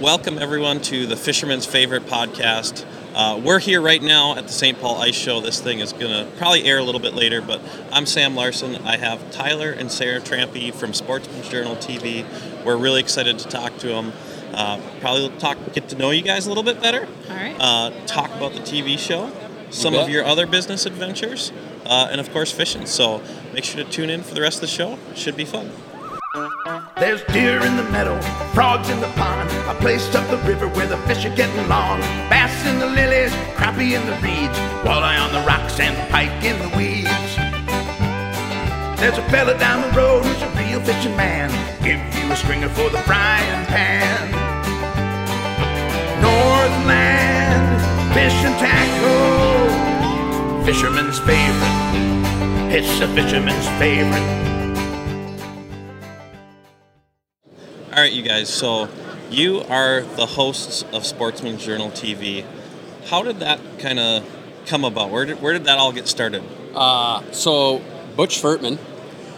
welcome everyone to the Fisherman's Favorite podcast. Uh, we're here right now at the St. Paul Ice Show. This thing is going to probably air a little bit later, but I'm Sam Larsen. I have Tyler and Sara Trampe from Sportsman's Journal TV. We're really excited to talk to them. Uh, probably talk, get to know you guys a little bit better. All right. Uh, talk about the TV show, some bet. of your other business adventures, uh, and of course fishing. So make sure to tune in for the rest of the show. It should be fun. There's deer in the meadow, frogs in the pond, a place up the river where the fish are getting long. Bass in the lilies, crappie in the reeds, walleye on the rocks and pike in the weeds. There's a fella down the road who's a real fishing man, give you a stringer for the frying pan. Northland, fish and tackle, fisherman's favorite. It's a fisherman's favorite. All right, you guys. So you are the hosts of Sportsman's Journal TV. How did that kind of come about? Where did where did that all get started? Uh, so Butch Furtman,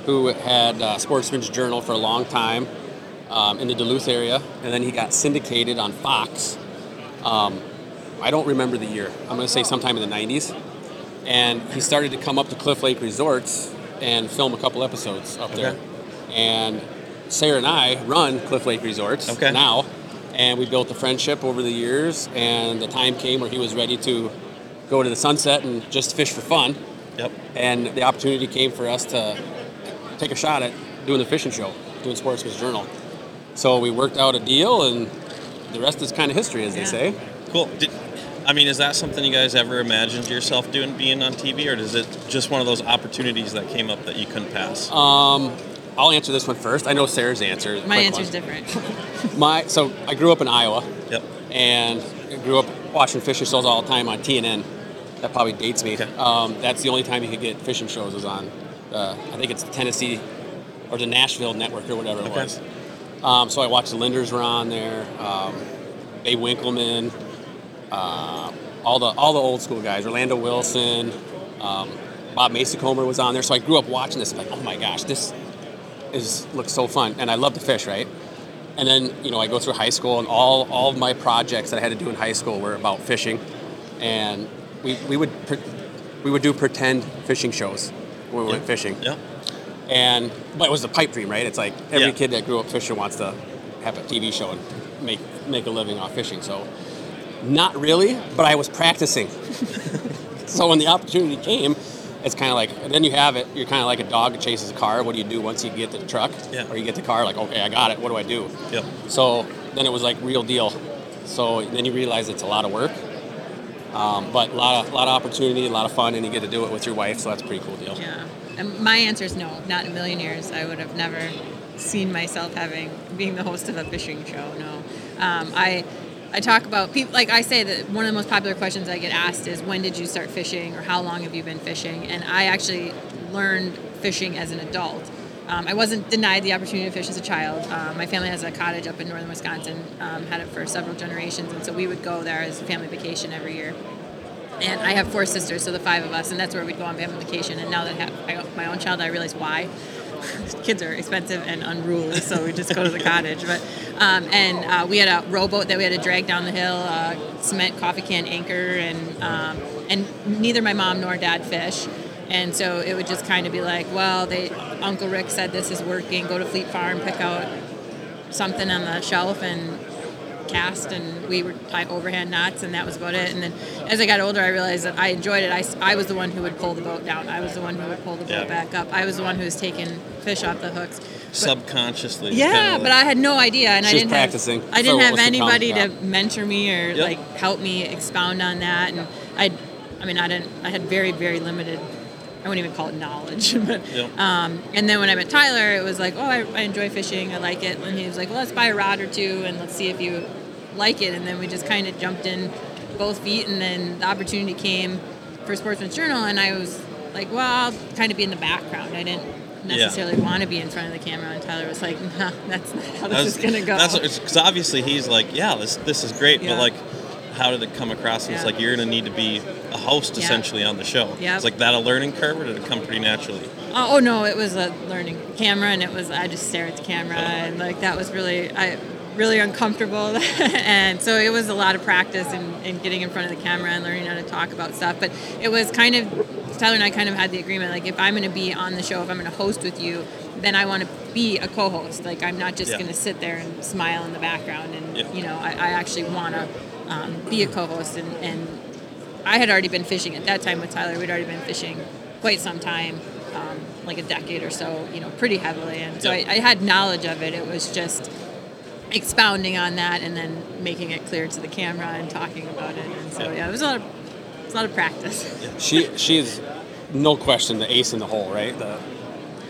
who had uh, Sportsman's Journal for a long time um, in the Duluth area, and then he got syndicated on Fox. Um, I don't remember the year. I'm going to say sometime in the 90s. And he started to come up to Cliff Lake Resorts and film a couple episodes up there. And Sara and I run Cliff Lake Resorts Okay. now, and we built a friendship over the years. And the time came where he was ready to go to the sunset and just fish for fun Yep. and the opportunity came for us to take a shot at doing the fishing show, doing Sportsman's Journal. So we worked out a deal, and the rest is kind of history, as they say. Cool. Did, I mean, is that something you guys ever imagined yourself doing, being on TV, or is it just one of those opportunities that came up that you couldn't pass? Um, I'll answer this one first. I know Sara's answer. My quick answer's one. different. My so I grew up in Iowa, yep. and I grew up watching fishing shows all the time on TNN. That probably dates me. Okay. Um, that's the only time you could get fishing shows was on. Uh, I think it's the Tennessee or the Nashville network or whatever it Okay. was. Um, so I watched the Lindners were on there, um, Babe Winkelman, uh, all the all the old school guys, Orlando Wilson, um, Bob Mehsikomer was on there. So I grew up watching this, like, oh my gosh, this is looks so fun, and I love to fish, right? And then you know I go through high school, and all all of my projects that I had to do in high school were about fishing, and we, we would we would do pretend fishing shows when we went fishing, Yeah. and but it was a pipe dream, right? It's like every Yeah. kid that grew up fishing wants to have a TV show and make make a living off fishing. So, not really, but I was practicing. so when the opportunity came, it's kind of like then you have it. You're kind of like a dog that chases a car. What do you do once you get the truck Yeah. or you get the car? Like, okay, I got it. What do I do? Yep. So then it was like real deal. So then you realize it's a lot of work, um, but a lot of lot of opportunity, a lot of fun, and you get to do it with your wife. So that's a pretty cool deal. yeah. And my answer is no. Not in a million years. I would have never seen myself having being the host of a fishing show. No. Um, I I talk about people like I say that one of the most popular questions I get asked is when did you start fishing or how long have you been fishing? And I actually learned fishing as an adult. Um, I wasn't denied the opportunity to fish as a child. Um, my family has a cottage up in northern Wisconsin, um, had it for several generations, and so we would go there as a family vacation every year. And I have four sisters, so the five of us, and that's where we'd go on family vacation. And now that I have my own child, I realize why. Kids are expensive and unruly, so we just go to the cottage. But um, and uh, we had a rowboat that we had to drag down the hill, uh, cement coffee can anchor, and um, and neither my mom nor dad fish. And so it would just kind of be like, well, they Uncle Rick said this is working. Go to Fleet Farm, pick out something on the shelf, and cast and we would tie overhand knots and that was about it and then as i got older i realized that i enjoyed it I, I was the one who would pull the boat down i was the one who would pull the Yeah. boat back up i was the one who was taking fish off the hooks But- Subconsciously. yeah kinda but i had no idea and i didn't practicing have i didn't have was to anybody to mentor me or Yep. like help me expound on that and i i mean i didn't i had very very limited I wouldn't even call it knowledge, but Yep. um, and then when I met Tyler, it was like, oh, I, I enjoy fishing, I like it, and he was like, well, let's buy a rod or two and let's see if you like it, and then we just kind of jumped in both feet, and then the opportunity came for Sportsman's Journal, and I was like, well, I'll kind of be in the background. I didn't necessarily want to be in front of the camera, and Tyler was like, nah, that's not how this is gonna go. That's because obviously he's like, yeah, this this is great, Yeah. but like, how did it come across? And it's Yeah. like you're gonna need to be a host Yeah. essentially on the show. Yeah. It's like that a learning curve, or did it come pretty naturally? Oh, oh, no, it was a learning camera, and it was I just stare at the camera, oh. and like that was really I really uncomfortable, and so it was a lot of practice and, and getting in front of the camera and learning how to talk about stuff. But it was kind of Tyler and I kind of had the agreement like if I'm going to be on the show, if I'm going to host with you, then I want to be a co-host. Like I'm not just Yeah. going to sit there and smile in the background, and Yeah. you know I, I actually want to um, be a co-host. And, and I had already been fishing at that time with Tyler. We'd already been fishing quite some time, um, like a decade or so, you know, pretty heavily. And so Yeah. I, I had knowledge of it. It was just expounding on that and then making it clear to the camera and talking about it. And so Yeah. yeah, it was a lot of it was a lot of practice. She she is no question the ace in the hole, right? The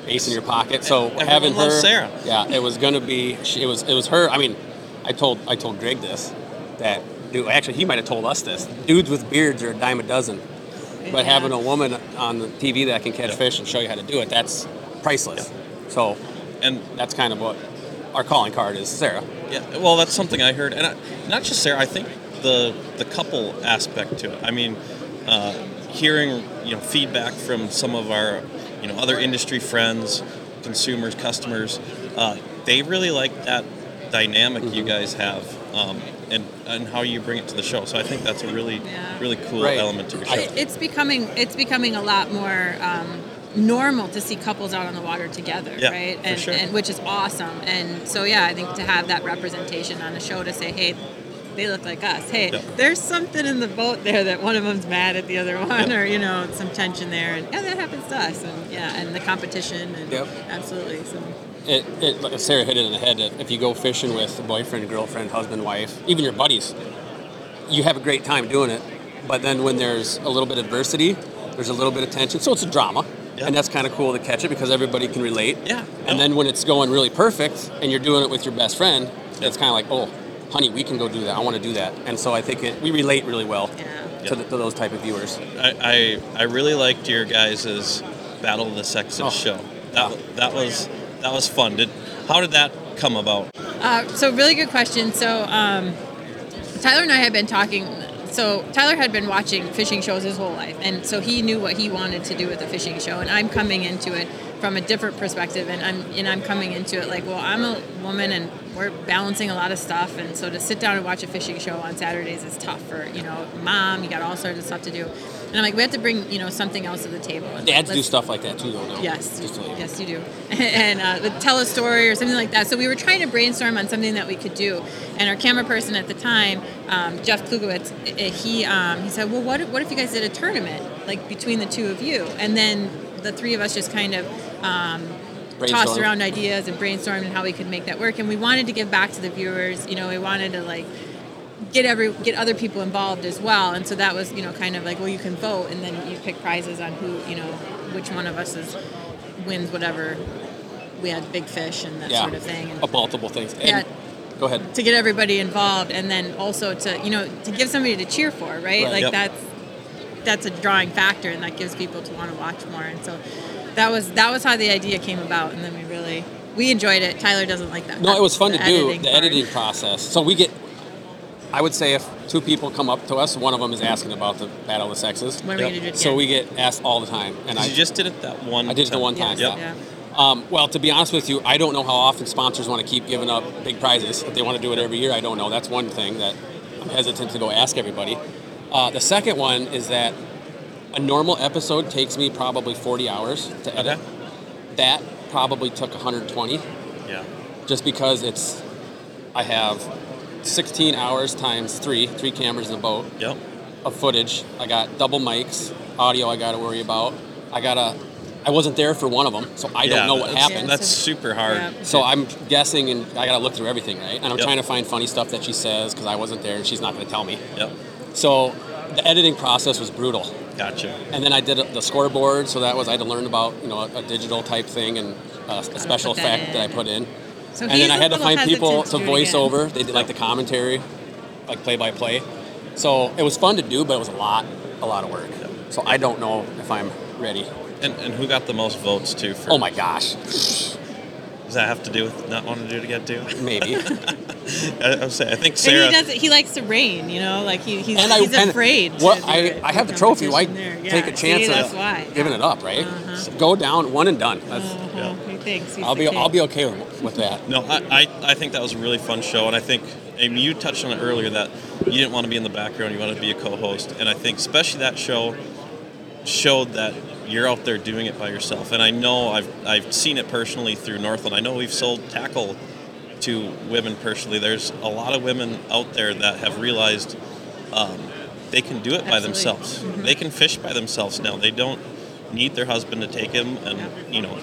ace in your pocket. So Everyone having her, loves Sara. yeah, it was gonna be. She, it was it was her. I mean, I told I told Greg this that dude. Actually, he might have told us this. Dudes with beards are a dime a dozen, but Yeah. having a woman on the TV that can catch Yeah. fish and show you how to do it, that's priceless. So And that's kind of what our calling card is, Sara. Yeah, well, that's something I heard, and I, not just Sara. I think the the couple aspect to it. I mean, uh, hearing you know feedback from some of our you know other industry friends, consumers, customers, uh, they really like that dynamic you guys have, um, and and how you bring it to the show. So I think that's a really Yeah. really cool Right. element to your show. It- it's becoming it's becoming a lot more um, normal to see couples out on the water together, Yeah, right? for And, sure. and which is awesome. And so yeah, I think to have that representation on a show to say, hey. They look like us. Hey, Yeah. there's something in the boat there that one of them's mad at the other one, Yeah. or you know, some tension there, and yeah, that happens to us, and yeah, and the competition, and Yep. absolutely. So it, it Sara hit it in the head that if you go fishing with a boyfriend, girlfriend, husband, wife, even your buddies, you have a great time doing it. But then when there's a little bit of adversity, there's a little bit of tension. So it's a drama. Yeah. And that's kind of cool to catch it because everybody can relate. Yeah. And then when it's going really perfect and you're doing it with your best friend, it's kind of like, oh, honey, we can go do that. I want to do that. And so I think it, we relate really well yeah. to, the, to those type of viewers. I, I, I really liked your guys' Battle of the Sexes Oh. show. That, that was that was fun. Did how did that come about? Uh, so really good question. So um, Tyler and I had been talking. So Tyler had been watching fishing shows his whole life, and so he knew what he wanted to do with a fishing show. And I'm coming into it from a different perspective, and I'm and I'm coming into it like, well, I'm a woman, and we're balancing a lot of stuff, and so to sit down and watch a fishing show on Saturdays is tough for you know mom. You got all sorts of stuff to do, and I'm like, we have to bring you know something else to the table. And Dads do let's- stuff like that too, though. Now. Yes, to yes, you do. and uh, tell a story or something like that. So we were trying to brainstorm on something that we could do. And our camera person at the time, um, Jeff Klugowitz, he um, he said, "Well, what if, what if you guys did a tournament like between the two of you?" And then the three of us just kind of. Um, tossed around ideas and brainstormed and how we could make that work and we wanted to give back to the viewers you know we wanted to like get every get other people involved as well and so that was you know kind of like well you can vote and then you pick prizes on who you know which one of us is wins whatever we had big fish and that Yeah. sort of thing and Of multiple things. And, Yeah. Go ahead. to get everybody involved and then also to you know to give somebody to cheer for right, Right. like Yep. that's that's a drawing factor and that gives people to want to watch more and so that was that was how the idea came about and then we really we enjoyed it tyler doesn't like that No, it was fun to do editing the part. editing process. So we get, I would say, if two people come up to us, one of them is asking about the battle of the sexes. when are we gonna do it So again? we get asked all the time, and I you just did it that one. I did it the one time. Yes, yeah. yeah. Um, well, to be honest with you, I don't know how often sponsors want to keep giving up big prizes. If they want to do it every year, I don't know. That's one thing that I'm hesitant to go ask everybody. Uh, the second one is that a normal episode takes me probably 40 hours to edit. Okay. That probably took 120 Yeah. just because it's I have 16 hours times three, three cameras in the boat Yep. of footage. I got double mics, audio I got to worry about. I got to I wasn't there for one of them, so I Yeah, don't know what that's- happened. That's super hard. Yeah. So I'm guessing, and I got to look through everything, right? And I'm Yep. trying to find funny stuff that she says because I wasn't there and she's not going to tell me. Yep. So the editing process was brutal. Gotcha. And then I did the scoreboard, so that was I had to learn about you know a, a digital type thing and uh, a special put that effect that I put in. So and then I had to find people hesitant to do voice again. over. They did like the commentary, like play by play. So it was fun to do, but it was a lot, a lot of work. So I don't know if I'm ready. And, and who got the most votes too? For, Oh my gosh, Does that have to do with not wanting to do it again too? maybe. I, I'm saying, I think And Sara. he does. He likes the rain, you know. Like he, he's, and I he's and afraid. to What do I I have the trophy. Why competition there. take a chance see, of that's why. giving it up, right? Go down, one and done. That's Uh-huh. Yeah. Me thanks. I'll be. I'll be okay with, with that. No, I, I, I think that was a really fun show, and I think, Amy, you touched on it earlier that you didn't want to be in the background, you wanted to be a co-host, and I think especially that show showed that you're out there doing it by yourself. And I know I've I've seen it personally through Northland. I know we've sold tackle to women personally. There's a lot of women out there that have realized um, they can do it by Absolutely. themselves. They can fish by themselves now. They don't need their husband to take them, and you know.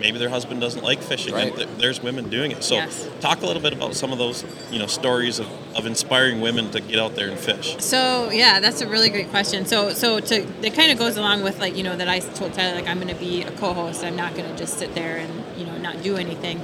Maybe their husband doesn't like fishing. and th- there's women doing it. So, Yes. talk a little bit about some of those, you know, stories of, of inspiring women to get out there and fish. So yeah, that's a really great question. So so to it kind of goes along with like you know that I told Tyler like I'm going to be a co-host. I'm not going to just sit there and you know not do anything.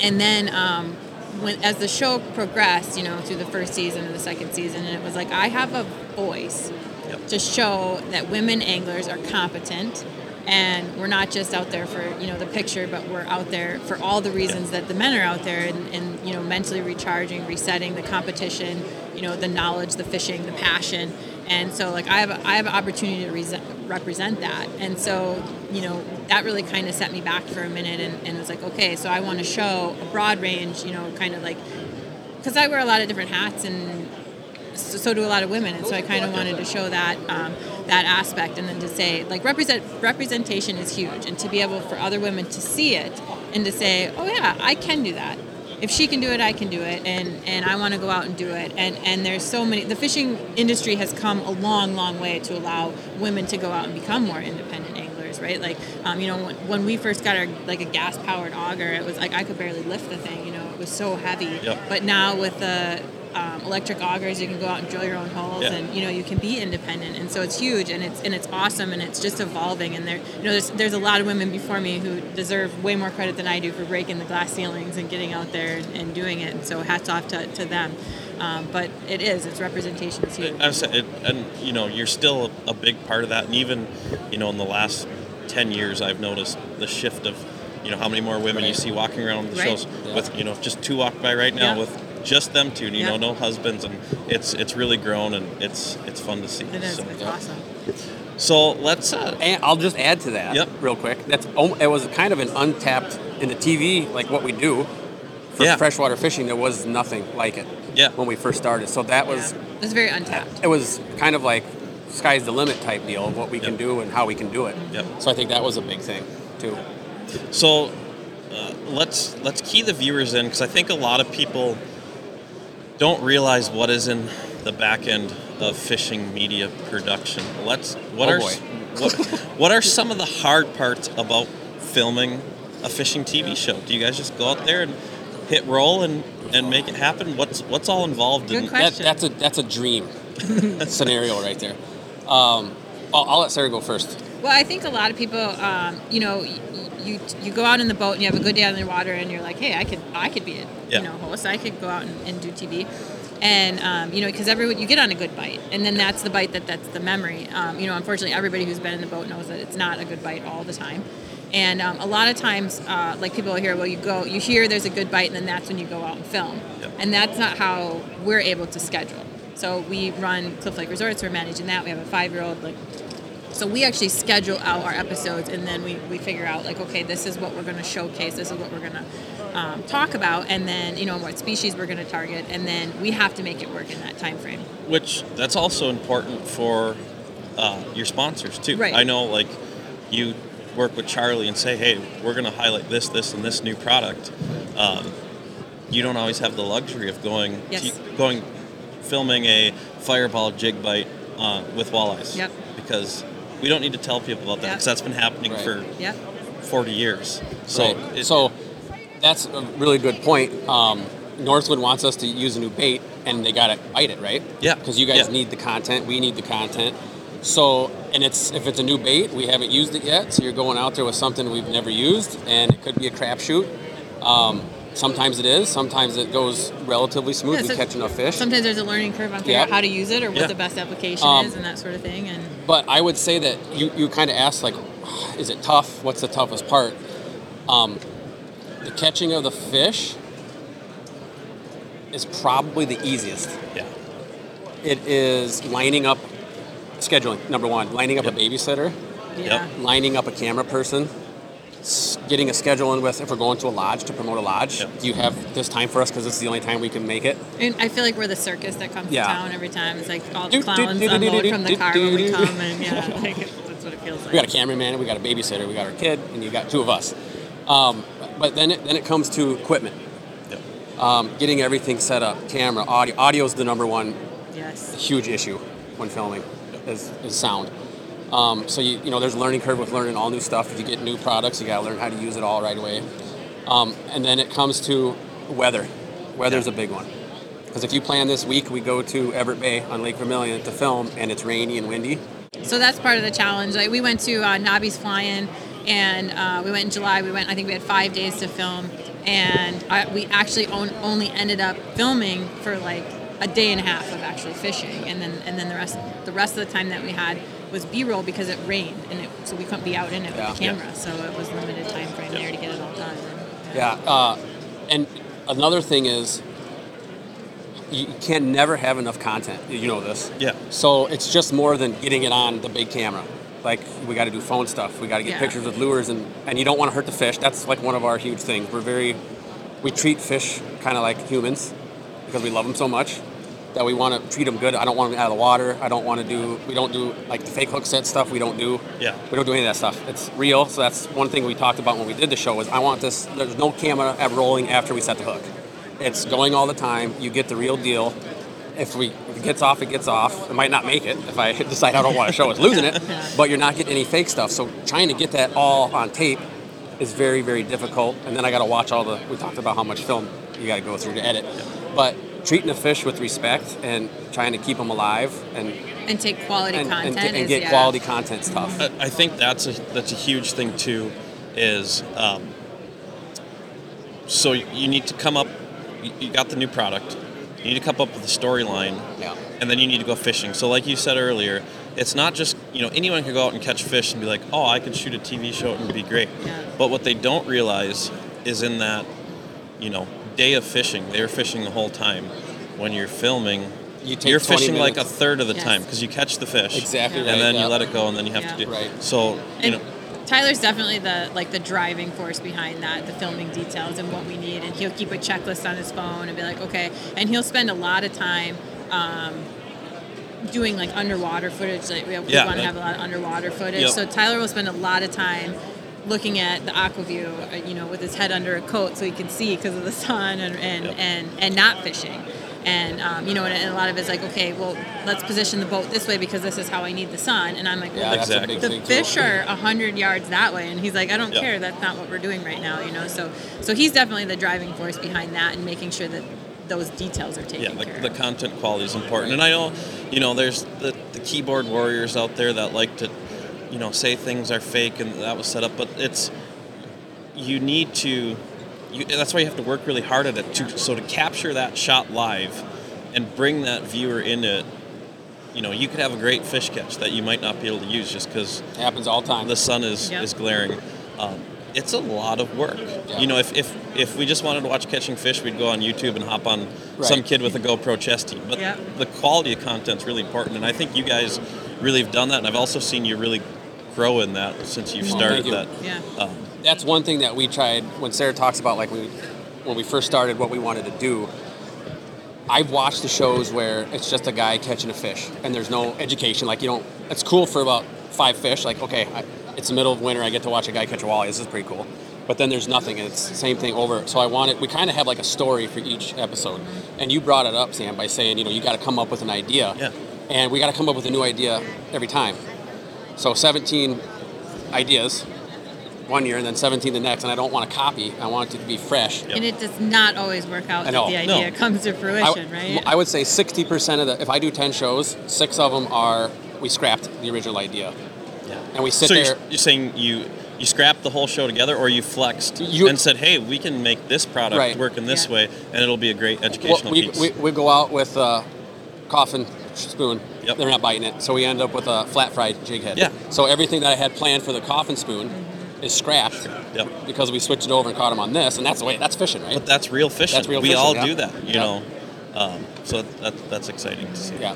And then um, when as the show progressed, you know, through the first season and the second season, and it was like I have a voice Yep. to show that women anglers are competent and we're not just out there for you know the picture but we're out there for all the reasons that the men are out there and, and you know mentally recharging resetting the competition you know the knowledge the fishing the passion. And so like i have a, i have an opportunity to rese- represent that. And so you know that really kind of set me back for a minute and, and it was like okay so i want to show a broad range you know kind of like because i wear a lot of different hats and so, so do a lot of women, and so I kind of wanted to show that um, that aspect, and then to say like represent representation is huge, and to be able for other women to see it and to say, oh yeah, I can do that. If she can do it, I can do it, and and I want to go out and do it. And and there's so many. The fishing industry has come a long, long way to allow women to go out and become more independent anglers, right? Like, um, you know, when, when we first got our like a gas powered auger, it was like I could barely lift the thing. You know, it was so heavy. Yep. But now with the um, electric augers, you can go out and drill your own holes, Yeah. and you know you can be independent, and so it's huge, and it's and it's awesome, and it's just evolving. And there, you know, there's there's a lot of women before me who deserve way more credit than I do for breaking the glass ceilings and getting out there and, and doing it. And so hats off to, to them. Um, but it is, its representation is huge. I was saying, it, and you know, you're still a big part of that. And even, you know, in the last ten years, I've noticed the shift of, you know, how many more women you see walking around the Right. shows Yeah. with, you know, just two walk by right now Yeah. with just them two. You Yeah. know, no husbands, and it's it's really grown and it's it's fun to see. It is. So, It's yeah. awesome. so let's. Uh, And I'll just add to that Yep. real quick. That's al- it was kind of an untapped in the TV, like what we do for Yeah. freshwater fishing. There was nothing like it Yeah. when we first started. So that was Yeah. was very untapped. it was kind of like sky's the limit type deal of what we can do and how we can do it. Yep. So I think that was a big thing too. So uh, let's let's key the viewers in because I think a lot of people don't realize what is in the back end of fishing media production. Let's what Oh, are what, what are some of the hard parts about filming a fishing TV show? Do you guys just go out there and hit roll and, and make it happen? What's what's all involved Good in question. That, that's a that's a dream scenario right there. Um, I'll, I'll let Sara go first. Well, I think a lot of people, um, you know, you you go out in the boat and you have a good day on the water, and you're like, hey, I could I could be a Yeah. you know host. I could go out and, and do TV, and um, you know because everyone you get on a good bite, and then that's the bite that that's the memory. Um, you know, unfortunately, everybody who's been in the boat knows that it's not a good bite all the time. And um, a lot of times, uh, like people will hear, well, you go, you hear there's a good bite, and then that's when you go out and film. Yep. And that's not how we're able to schedule. So we run Cliff Lake Resorts. We're managing that. We have a five-year-old like so we actually schedule out our episodes and then we, we figure out like, okay, this is what we're going to showcase. This is what we're going to um, talk about. And then, you know, what species we're going to target. And then we have to make it work in that time frame. which that's also important for uh, your sponsors too. Right. I know, like you work with Charlie and say, "Hey, we're going to highlight this, this, and this new product." Um, you don't always have the luxury of going Yes. to, going filming a fireball jig bite uh, with walleyes. Yep. Because we don't need to tell people about that Yep. because that's been happening Right. for Yep. 40 years. So, Right. it- so that's a really good point. Um, Northland wants us to use a new bait, and they got to bite it, right? Yeah. Because you guys Yeah. need the content, we need the content. So, and it's if it's a new bait, we haven't used it yet. So you're going out there with something we've never used, and it could be a crapshoot. Um, sometimes it is. Sometimes it goes relatively smooth. Yeah, we so- catch enough fish. Sometimes there's a learning curve on figuring Yep. out how to use it or what Yeah. the best application Um, is and that sort of thing. And But I would say that you, you kind of asked like, is it tough? What's the toughest part? Um, the catching of the fish is probably the easiest. yeah. It is lining up, scheduling number one, lining up Yep. a babysitter, yeah. lining up a camera person, s- getting a schedule in with if we're going to a lodge to promote a lodge. Yep. Do you have this time for us because this is the only time we can make it? And I feel like we're the circus that comes Yeah. to town every time. It's like all the Do, do, clowns unload from the do, car when we come, and yeah, like, that's what it feels like. We got a cameraman, we got a babysitter, we got our kid, and you got two of us. Um, but then it, then it comes to equipment, Yep. um, getting everything set up, camera, audio. Audio is the number one yes. huge issue when filming is, is sound. Um, so you you know there's a learning curve with learning all new stuff. If you get new products, you got to learn how to use it all right away. Um, and then it comes to weather. Weather's a big one. Because if you plan this week, we go to Everett Bay on Lake Vermilion to film, and it's rainy and windy. So that's part of the challenge. Like we went to uh, Nobby's Flying, and uh, we went in July. We went. I think we had five days to film, and I, we actually on, only ended up filming for like a day and a half of actually fishing, and then and then the rest the rest of the time that we had was B-roll because it rained, and it, so we couldn't be out in it Yeah. with the camera. So it was limited time frame there to get it all done. And, Yeah. Uh, and another thing is, you can never have enough content. You know this. Yeah. So it's just more than getting it on the big camera. Like we got to do phone stuff. We got to get Yeah. pictures with lures, and and you don't want to hurt the fish. That's like one of our huge things. We're very, we treat fish kind of like humans because we love them so much that we want to treat them good. I don't want them out of the water. I don't want to do. We don't do like the fake hook set stuff. We don't do. Yeah. We don't do any of that stuff. It's real. So that's one thing we talked about when we did the show. Is I want this. There's no camera at rolling after we set the hook. It's going all the time. You get the real deal. If we if it gets off, it gets off. It might not make it if I decide I don't want to show it's losing it. But you're not getting any fake stuff. So trying to get that all on tape is very very difficult. And then I got to watch all the. We talked about how much film you got to go through to edit. But treating the fish with respect and trying to keep them alive and and take quality and, and, content get- and is, get yeah. quality content tough. I I think that's a that's a huge thing too. Is um, so you need to come up. you- You got the new product. You need to come up with a storyline, Yeah. and then you need to go fishing. So, like you said earlier, it's not just you know anyone can go out and catch fish and be like, oh, I could shoot a TV show and it'd be great. Yeah. But what they don't realize is in that you know day of fishing, they're fishing the whole time. When you're filming, You take you're 20 fishing like a third of the Yes. time because you catch the fish Exactly and right, then yeah. you let it go, and then you have Yeah. to do Right. So you And know. Tyler's definitely the like the driving force behind that, the filming details and what we need. And he'll keep a checklist on his phone and be like, okay. And he'll spend a lot of time um, doing like underwater footage. Like we, have, Yeah, we want to have a lot of underwater footage. Yep. So Tyler will spend a lot of time looking at the Aqua-Vu, uh, you know, with his head under a coat so he can see because of the sun and and, Yep. and, and not fishing. And um, you know, and, and a lot of it's like, okay, well, let's position the boat this way because this is how I need the sun. And I'm like, Yeah, well, that's Exactly. the fish are a hundred yards that way, and he's like, I don't Yeah. care. That's not what we're doing right now, you know. So, so he's definitely the driving force behind that and making sure that those details are taken yeah, the, the content quality is important. And I know, you know, there's the, the keyboard warriors out there that like to, you know, say things are fake and that was set up, but it's, you need to, you, that's why you have to work really hard at it. To, so to capture that shot live and bring that viewer into it, you know, you could have a great fish catch that you might not be able to use just because It happens all the time. the sun is, Yep. is glaring. Um, it's a lot of work. Yeah. You know, if, if if we just wanted to watch catching fish, we'd go on YouTube and hop on some kid with a GoPro chest team. But Yep. the quality of content's really important, and I think you guys really have done that. And I've also seen you really grow in that since you've Well, started thank you. that. Yeah. Um, That's one thing that we tried when Sara talks about like we, when we first started what we wanted to do. I've watched the shows where it's just a guy catching a fish and there's no education. Like you don't. It's cool for about five fish. Like okay, I, it's the middle of winter. I get to watch a guy catch a walleye. This is pretty cool. But then there's nothing, and it's the same thing over. So I wanted. We kind of have like a story for each episode, and you brought it up, Sam, by saying you know you got to come up with an idea. Yeah. And we got to come up with a new idea every time. So 17 ideas one year and then 17 the next, and I don't want to copy. I want it to be fresh. Yep. And it does not always work out I that know. the No. idea comes to I, fruition, right? I would say 60% of the, if I do 10 shows, six of them are, we scrapped the original idea. yeah. And we sit so there. You're, you're saying you you scrapped the whole show together, or you flexed You- and said, "Hey, we can make this product Right. work in this Yeah. way, and it'll be a great Well, educational we, piece." we, we go out with a coffin spoon. Yep. They're not biting it. So we end up with a flat fried jig head. Yeah. So everything that I had planned for the coffin spoon mm-hmm. Is scrapped Yep. because we switched it over and caught them on this. And that's the way, that's fishing, right? But that's real fishing. That's real we fishing, all yeah. do that, you Yeah. know. Um, so that, that's exciting to see. yeah.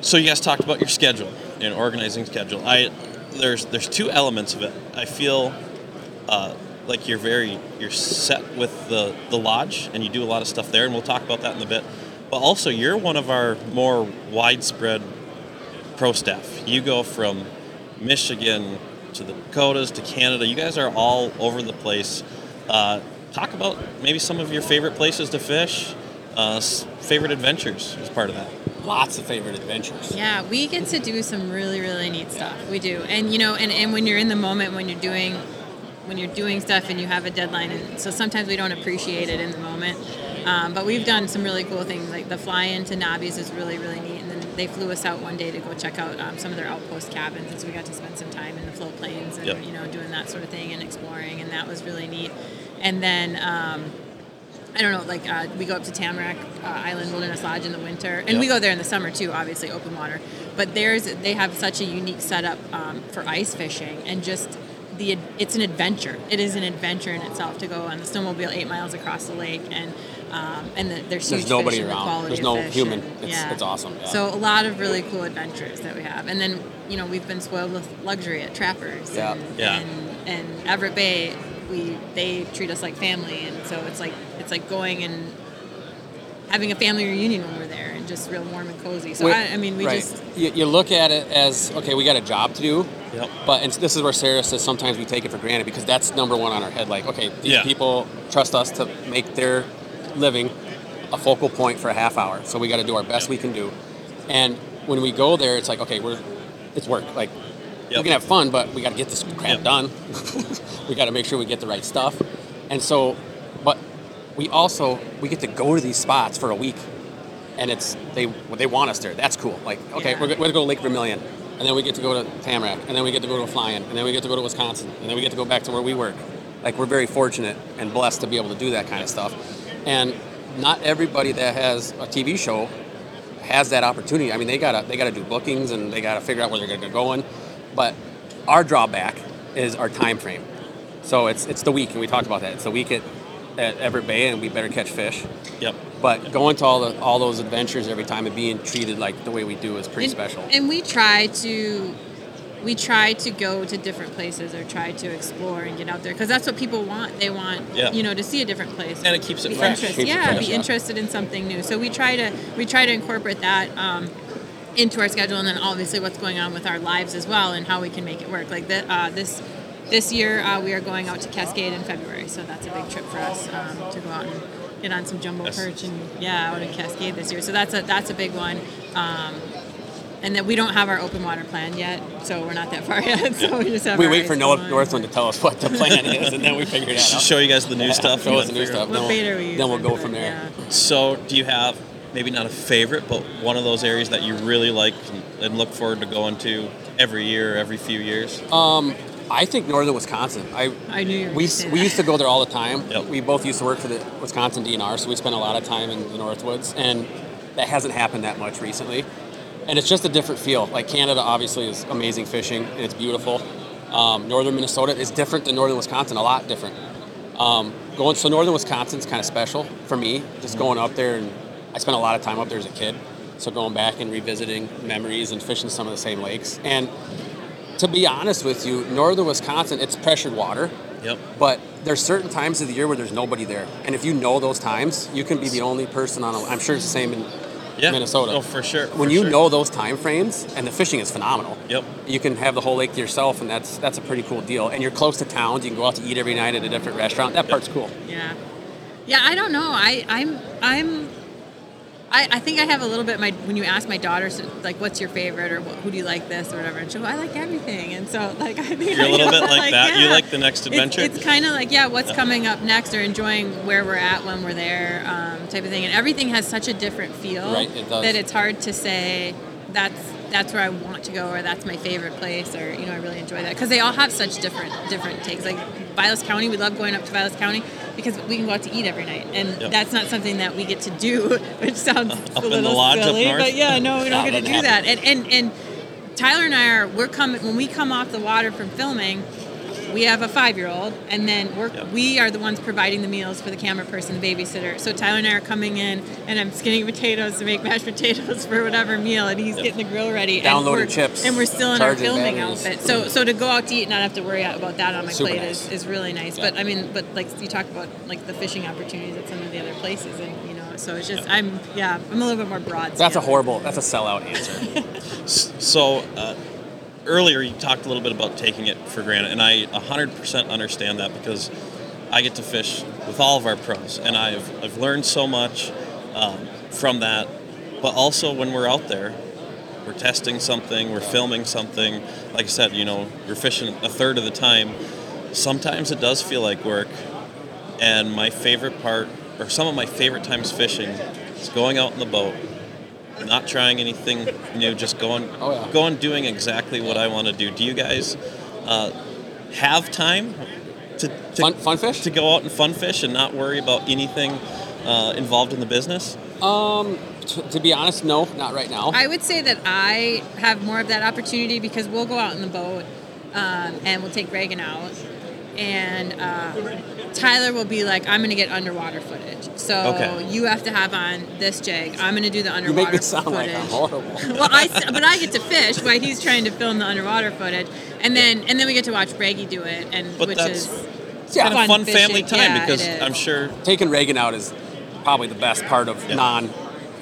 So you guys talked about your schedule and organizing schedule. I there's there's two elements of it. I feel uh, like you're very you're set with the the lodge, and you do a lot of stuff there, and we'll talk about that in a bit. But also, you're one of our more widespread pro staff. You go from Michigan to the Dakotas to Canada. You guys are all over the place. Uh, talk about maybe some of your favorite places to fish, uh, favorite adventures as part of that. Lots of favorite adventures. Yeah, we get to do some really, really neat stuff. We do, and you know, and, and when you're in the moment, when you're doing, when you're doing stuff, and you have a deadline, and so sometimes we don't appreciate it in the moment. Um, but we've done some really cool things, like the fly into Nobby's is really, really neat. They flew us out one day to go check out um, some of their outpost cabins, and so we got to spend some time in the float planes and Yep. you know doing that sort of thing and exploring, and that was really neat. And then. Um, I don't know, like uh, we go up to Tamarack uh, Island Wilderness Lodge in the winter, and we go there in the summer too. Obviously, open water, but there's they have such a unique setup um, for ice fishing, and just the it's an adventure. It is an adventure in itself to go on the snowmobile eight miles across the lake, and um, and the, there's huge There's nobody fish and the around. There's no fish human. and- It's- yeah. it's awesome, yeah. So a lot of really cool adventures that we have, and then you know we've been spoiled with luxury at Trappers, Yeah. and, Yeah. and and Everett Bay. We they treat us like family, and so it's like it's like going and having a family reunion when we're there, and just real warm and cozy. So We- I, I mean, we right. just you, you look at it as okay, we got a job to do. Yep. But and this is where Sara says sometimes we take it for granted because that's number one on our head. Like, okay, these Yeah. people trust us to make their living a focal point for a half hour, so we got to do our best we can do. And when we go there, it's like, okay, we're it's work. Like, Yep. we can have fun, but we got to get this crap Yep. done. we got to make sure we get the right stuff. And so, but we also we get to go to these spots for a week and it's they they want us there. That's cool. Like, okay, Yeah. we're, we're gonna go to Lake Vermilion, and then we get to go to Tamarack, and then we get to go to Flying, and then we get to go to Wisconsin, and then we get to go back to where we work. Like, we're very fortunate and blessed to be able to do that kind of stuff. And not everybody that has a TV show has that opportunity. I mean, they gotta they gotta do bookings and they gotta figure out where they're gonna go going. But our drawback is our time frame. So it's it's the week, and we talked about that. It's the week at, at Everett Bay, and we better catch fish. Yep. But going to all the all those adventures every time and being treated like the way we do is pretty and, special. And we try to we try to go to different places or try to explore and get out there because that's what people want. They want Yeah. you know to see a different place And it keeps it be fresh. interest- Keeps it yeah, fresh, be yeah. interested in something new. So we try to we try to incorporate that. Um, into our schedule, and then obviously what's going on with our lives as well, and how we can make it work. Like the, uh, this, this year uh, we are going out to Cascade in February, so that's a big trip for us um, to go out and get on some jumbo Yes. perch and yeah, out in Cascade this year. So that's a that's a big one. Um, and that we don't have our open water plan yet, so we're not that far yet. So we just have. we wait for ice North. Northland to tell us what the plan is, and then we figure it out. Show you guys the new stuff. Show us the then new stuff. What then bait we'll, are we Then we'll go from there. Yeah. So, do you have maybe not a favorite, but one of those areas that you really like and, and look forward to going to every year, or every few years? Um, I think northern Wisconsin. I I knew you were we we used to go there all the time. Yep. We both used to work for the Wisconsin DNR, so we spent a lot of time in the Northwoods, and that hasn't happened that much recently. And it's just a different feel. Like Canada, obviously, is amazing fishing and it's beautiful. Um, northern Minnesota is different than northern Wisconsin, a lot different. Um, going so northern Wisconsin is kind of special for me. Just going up there, and I spent a lot of time up there as a kid. So going back and revisiting memories and fishing some of the same lakes. And to be honest with you, northern Wisconsin, it's pressured water. Yep. But there's certain times of the year where there's nobody there, and if you know those times, you can be the only person on. A, I'm sure it's the same in Yeah. Minnesota. Oh, for sure. When for you sure. know those time frames, and the fishing is phenomenal. Yep. You can have the whole lake to yourself, and that's that's a pretty cool deal. And you're close to towns. You can go out to eat every night at a different restaurant. That part's cool. Yeah, yeah. I don't know. I I'm I'm. I, I think I have a little bit. My when you ask my daughter like, "What's your favorite?" or "Who do you like this?" or whatever, and she'll go, "I like everything." And so like I think You're a little bit like that. You like the next adventure? It's, kind of like yeah, what's coming up next, or enjoying where we're at when we're there, um, type of thing. And everything has such a different feel Right, it that it's hard to say that's that's where I want to go, or that's my favorite place, or you know, I really enjoy that because they all have such different different takes. Like Vilas County, we love going up to Vilas County because we can go out to eat every night, and Yep. that's not something that we get to do, which sounds Up a little silly, but yeah, no, we don't get to do that. And and and Tyler and I are we're coming when we come off the water from filming. We have a five-year-old, and then we're Yep. we are the ones providing the meals for the camera person, the babysitter. So Tyler and I are coming in, and I'm skinning potatoes to make mashed potatoes for whatever meal, and he's Yep. getting the grill ready. and Downloading we're- chips, and we're still in our filming batteries. outfit. So so to go out to eat and not have to worry about that on my Super plate nice. is, is really nice. Yeah. But I mean, but like you talk about like the fishing opportunities at some of the other places, and you know, so it's just I'm yeah I'm a little bit more broad. That's a horrible. That's a sellout answer. So uh, earlier you talked a little bit about taking it for granted, and I 100% understand that because I get to fish with all of our pros, and I've I've learned so much um, from that. But also when we're out there, we're testing something, we're filming something. Like I said, you know, we're fishing a third of the time. Sometimes it does feel like work, and my favorite part, or some of my favorite times fishing, is going out in the boat, not trying anything new, just going, Oh, yeah. going doing exactly what I want to do. Do you guys uh, have time to, to Fun, fun fish. to go out and fun fish and not worry about anything uh, involved in the business? Um, t- to be honest, no, not right now. I would say that I have more of that opportunity because we'll go out in the boat um, and we'll take Reagan out, and uh, Tyler will be like, "I'm going to get underwater footage, so Okay. you have to have on this jig. I'm going to do the underwater. you underwater make me sound footage." like I'm horrible. well, I s- but I get to fish while he's trying to film the underwater footage, and then and then we get to watch Reggie do it, and But which that's- is yeah, kind of Fun fun family time Yeah, because. I'm sure Taking Reagan out is probably the best part of Yeah.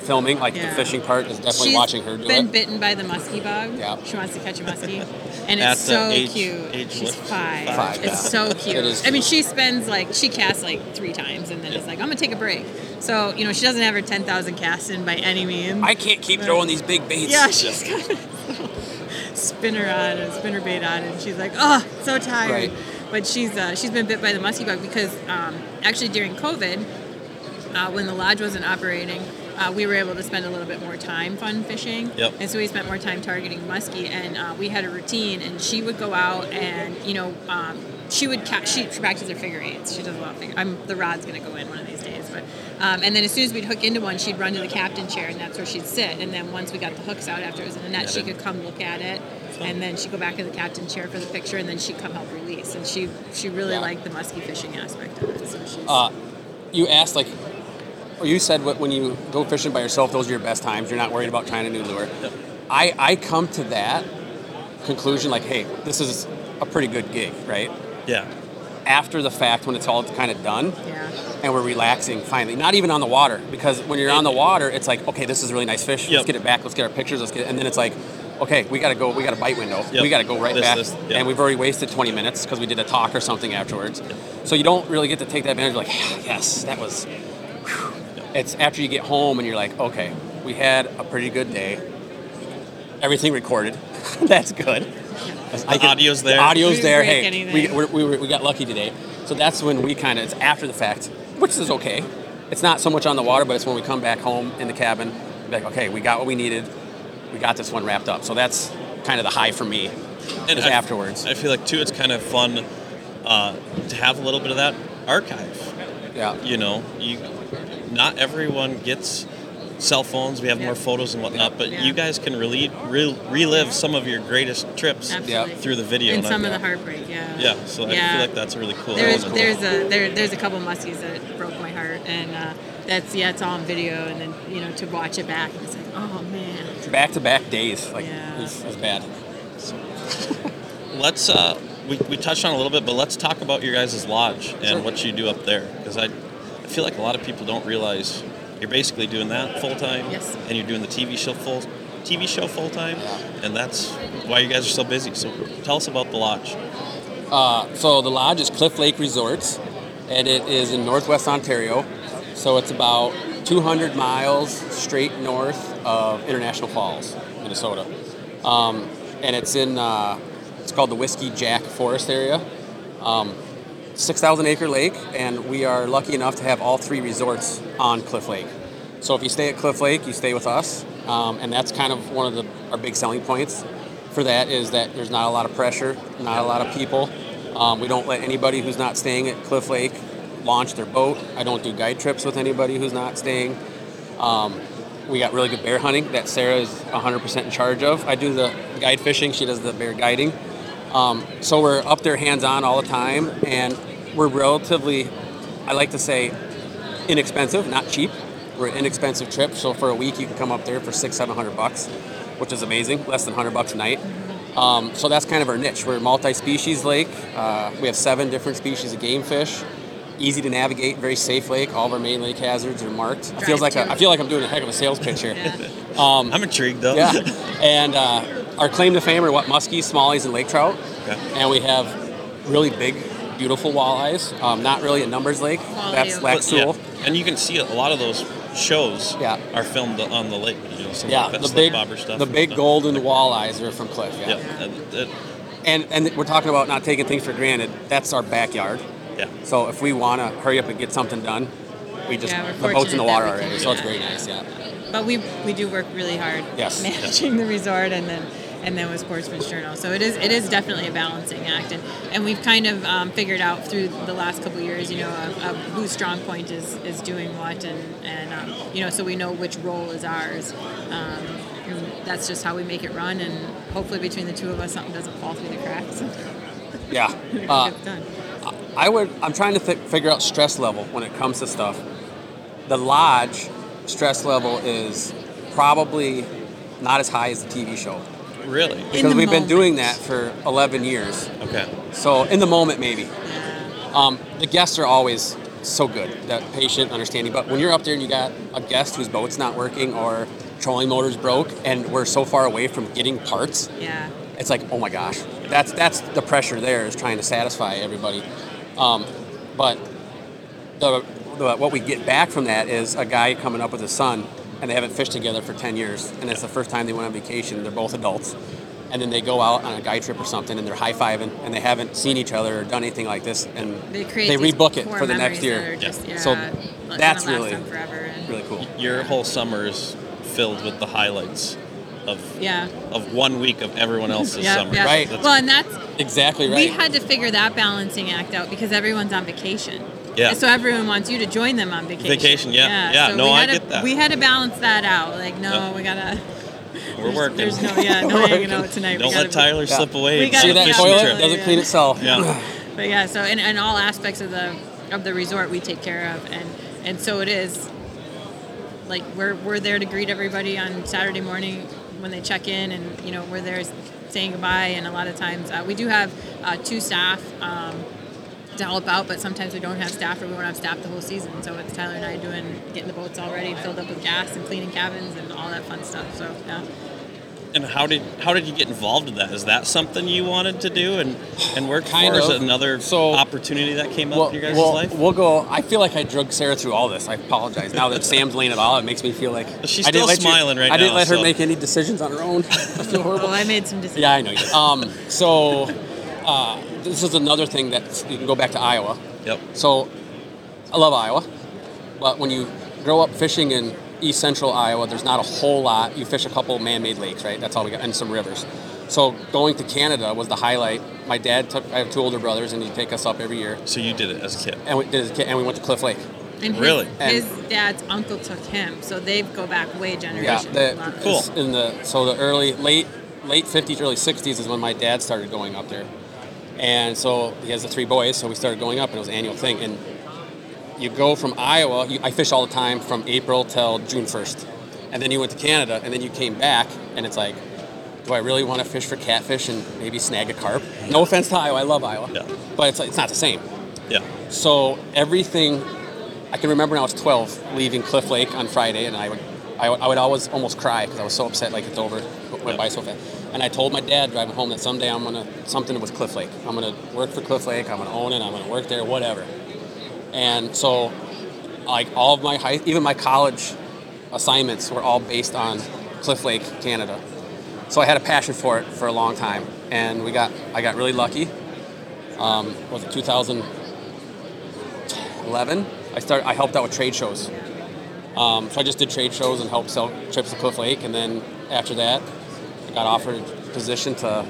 Non-filming. Like Yeah. the fishing part is definitely she's watching her do it. She's been it. bitten by the muskie bug. Yeah. She wants to catch a muskie. And it's so age- cute. age She's what? five. Five, It's yeah. so cute. It is I mean, she spends like, she casts like three times and then Yeah. it's like, I'm going to take a break. So, you know, she doesn't have her 10,000 casts in by any means. I can't keep throwing these big baits. yeah, she's got a spinner on, a spinner bait on, and she's like, oh, so tired. Right. But she's uh, she's been bit by the muskie bug because um, actually during COVID, uh, when the lodge wasn't operating, uh, we were able to spend a little bit more time fun fishing. Yep. And so we spent more time targeting muskie, and uh, we had a routine. And she would go out, and you know, um, she would ca- she practices her figure eights. She does a lot of figure. I'm the rod's gonna go in one of these days, but um, and then as soon as we'd hook into one, she'd run to the captain chair, and that's where she'd sit. And then once we got the hooks out after it was in the net, she could come look at it, and then she'd go back to the captain chair for the picture, and then she'd come help release. And she she really liked the muskie fishing aspect of it. So she's Uh, you asked like, you said when you go fishing by yourself, those are your best times. You're not worried about trying a new lure. I I come to that conclusion like, hey, this is a pretty good gig, right? yeah. After the fact, when it's all kind of done, yeah. and we're relaxing finally. Not even on the water, because when you're on the water, it's like, okay, this is a really nice fish. Yep. Let's get it back. Let's get our pictures. Let's get, it. and then it's like, okay, we got to go. We got a bite window. Yep. We got to go right This- back, this- yep. and we've already wasted 20 minutes because we did a talk or something afterwards. So you don't really get to take that advantage. Like, yes, that was. whew. It's after you get home and you're like, okay, we had a pretty good day. Everything recorded. That's good. The audio's there. The audio's there. Hey, anything. we, we, we, were- we got lucky today. So that's when we kind of, it's after the fact, which is okay. It's not so much on the water, but it's when we come back home in the cabin, like, okay, we got what we needed. We got this one wrapped up. So that's kind of the high for me And is I- afterwards. I feel like too, it's kind of fun uh, to have a little bit of that archive. yeah. You know, you not everyone gets cell phones. We have Yeah. more photos and whatnot, but Yeah. you guys can really re- relive some of your greatest trips Absolutely. through the video. And I- some of the heartbreak, yeah. yeah, so I feel like that's really cool. There's That there's cool. a there, there's a couple muskies that broke my heart, and uh, that's yeah, it's all on video, and then you know to watch it back, it's like, oh man, Back to back days. Like, Yeah. is, is bad. Let's uh, we, we touched on a little bit, but let's talk about your guys' lodge and Sure. what you do up there because I, I feel like a lot of people don't realize you're basically doing that full time. Yes. And you're doing the TV show full TV show full time, and that's why you guys are so busy. So tell us about the lodge. Uh, so the lodge is Cliff Lake Resorts, and it is in Northwest Ontario. So it's about 200 miles straight north of International Falls, Minnesota, um, and it's in uh, it's called the Whiskey Jack Forest area. Um, 6,000 acre lake, and we are lucky enough to have all three resorts on Cliff Lake. So if you stay at Cliff Lake, you stay with us, um, and that's kind of one of the, our big selling points for that is that there's not a lot of pressure, not a lot of people. Um, we don't let anybody who's not staying at Cliff Lake launch their boat. I don't do guide trips with anybody who's not staying. Um, we got really good bear hunting that Sara is 100% in charge of. I do the guide fishing, she does the bear guiding. Um, so we're up there hands on all the time, and we're relatively, I like to say, inexpensive, not cheap. We're an inexpensive trip, so for a week you can come up there for six, seven hundred bucks, which is amazing. Less than hundred bucks a night. Um, so that's kind of our niche. We're a multi-species lake. Uh, we have seven different species of game fish. Easy to navigate, very safe lake. All of our main lake hazards are marked. It feels like a. I feel like I'm doing a heck of a sales pitch here. Yeah. I'm intrigued though. Yeah, and uh, our claim to fame are what muskies, smallies, and lake trout. Okay. And we have really big, beautiful walleyes. Um, not really a numbers lake. That's Walleye. Lac But, yeah, and you can see a lot of those shows Yeah. are filmed on the lake. You know, some Yeah, of the, the big, bobber stuff. the big golden walleyes are from Cliff. Yeah, Yeah. and it- And and we're talking about not taking things for granted. That's our backyard. yeah. So if we want to hurry up and get something done, we just Yeah, the boat's in the water already. do So it's very nice. Yeah. But we we do work really hard Yes. managing the resort and then and then with Sportsman's Journal. So it is it is definitely a balancing act, and, and we've kind of um, figured out through the last couple years, you know, of, of whose strong point is, is doing what, and and um, you know, so we know which role is ours. Um, and that's just how we make it run, and hopefully between the two of us, something doesn't fall through the cracks. Yeah. Uh. I would. I'm trying to th- figure out stress level when it comes to stuff. The lodge stress level is probably not as high as the TV show Really? In because the we've been doing that for 11 years. Okay. So in the moment, maybe. Yeah. Um, the guests are always so good, that patient, understanding. But when you're up there and you got a guest whose boat's not working or trolling motor's broke, and we're so far away from getting parts, Yeah. it's like, oh my gosh, that's that's the pressure there is trying to satisfy everybody. Um, but the, the what we get back from that is a guy coming up with his son, and they haven't fished together for ten years, and it's the first time they went on vacation. They're both adults, and then they go out on a guy trip or something, and they're high fiving, and they haven't seen each other or done anything like this, and They create they rebook it for the next year. just, yeah, So that's really them forever. And, really cool. Your whole summer is filled with the highlights of yeah. of one week of everyone else's Yeah, summer. yeah. Right. That's- Well, and that's Exactly right. we had to figure that balancing act out because everyone's on vacation. Yeah. And so everyone wants you to join them on vacation. Vacation, yeah. Yeah, so no, we I had to, get that. We had to balance that out. Like, no, Yeah. we gotta. we're there's- working. There's no, yeah, no We're hanging working. out tonight. Don't gotta let be- Tyler slip away. We gotta See that toilet trip. doesn't yeah. clean itself. Yeah. But yeah, so in, in all aspects of the of the resort, we take care of, and and so it is. Like we're we're there to greet everybody on Saturday morning when they check in, and you know we're there saying goodbye. And a lot of times uh, we do have uh, two staff um, to help out, but sometimes we don't have staff, or we won't have staff the whole season. So it's Tyler and I doing getting the boats all ready, filled up with gas, and cleaning cabins and all that fun stuff. So yeah. And how did how did you get involved in that? Is that something you wanted to do and and work Kind for? Is of. it another So- opportunity that came up Well, in your guys' well, life? we'll go. I feel like I drug Sara through all this. I apologize. Now that Sam's laying it all, it makes me feel like She's I didn't still let you- smiling right I didn't now, let her so- make any decisions on her own. I feel horrible. Well, I made some decisions. Yeah, I know you did. Um, so uh, this is another thing that you can go back to Iowa. Yep. So I love Iowa, but when you grow up fishing in east central Iowa, there's not a whole lot. You fish a couple man-made lakes, right? That's all we got, and some rivers. So going to Canada was the highlight. My dad took. I have two older brothers, and he'd take us up every year, So you did it as a kid. and we did. it- And we went to Cliff Lake. And his, Really? his dad's uncle took him, so they go back way Yeah, generations. the, Cool. In the so the early late late fifties, early sixties is when my dad started going up there, and so he has the three boys. So we started going up, and it was an annual thing. And you go from Iowa. You, I fish all the time from April till June first, and then you went to Canada, and then you came back, and it's like, do I really want to fish for catfish and maybe snag a carp? No offense to Iowa, I love Iowa, Yeah. but it's it's not the same. Yeah. So everything, I can remember when I was 12, leaving Cliff Lake on Friday, and I would, I would, I would always almost cry because I was so upset, like it's over, it went by so fast. And I told my dad driving home that someday I'm gonna something with Cliff Lake. I'm gonna work for Cliff Lake. I'm gonna own it. I'm gonna work there, whatever. And so, like all of my high, even my college assignments were all based on Cliff Lake, Canada. So I had a passion for it for a long time, and we got, I got really lucky. Um, was it 2011? I started. I helped out with trade shows. Um, so I just did trade shows and helped sell trips to Cliff Lake, and then after that, got offered a position to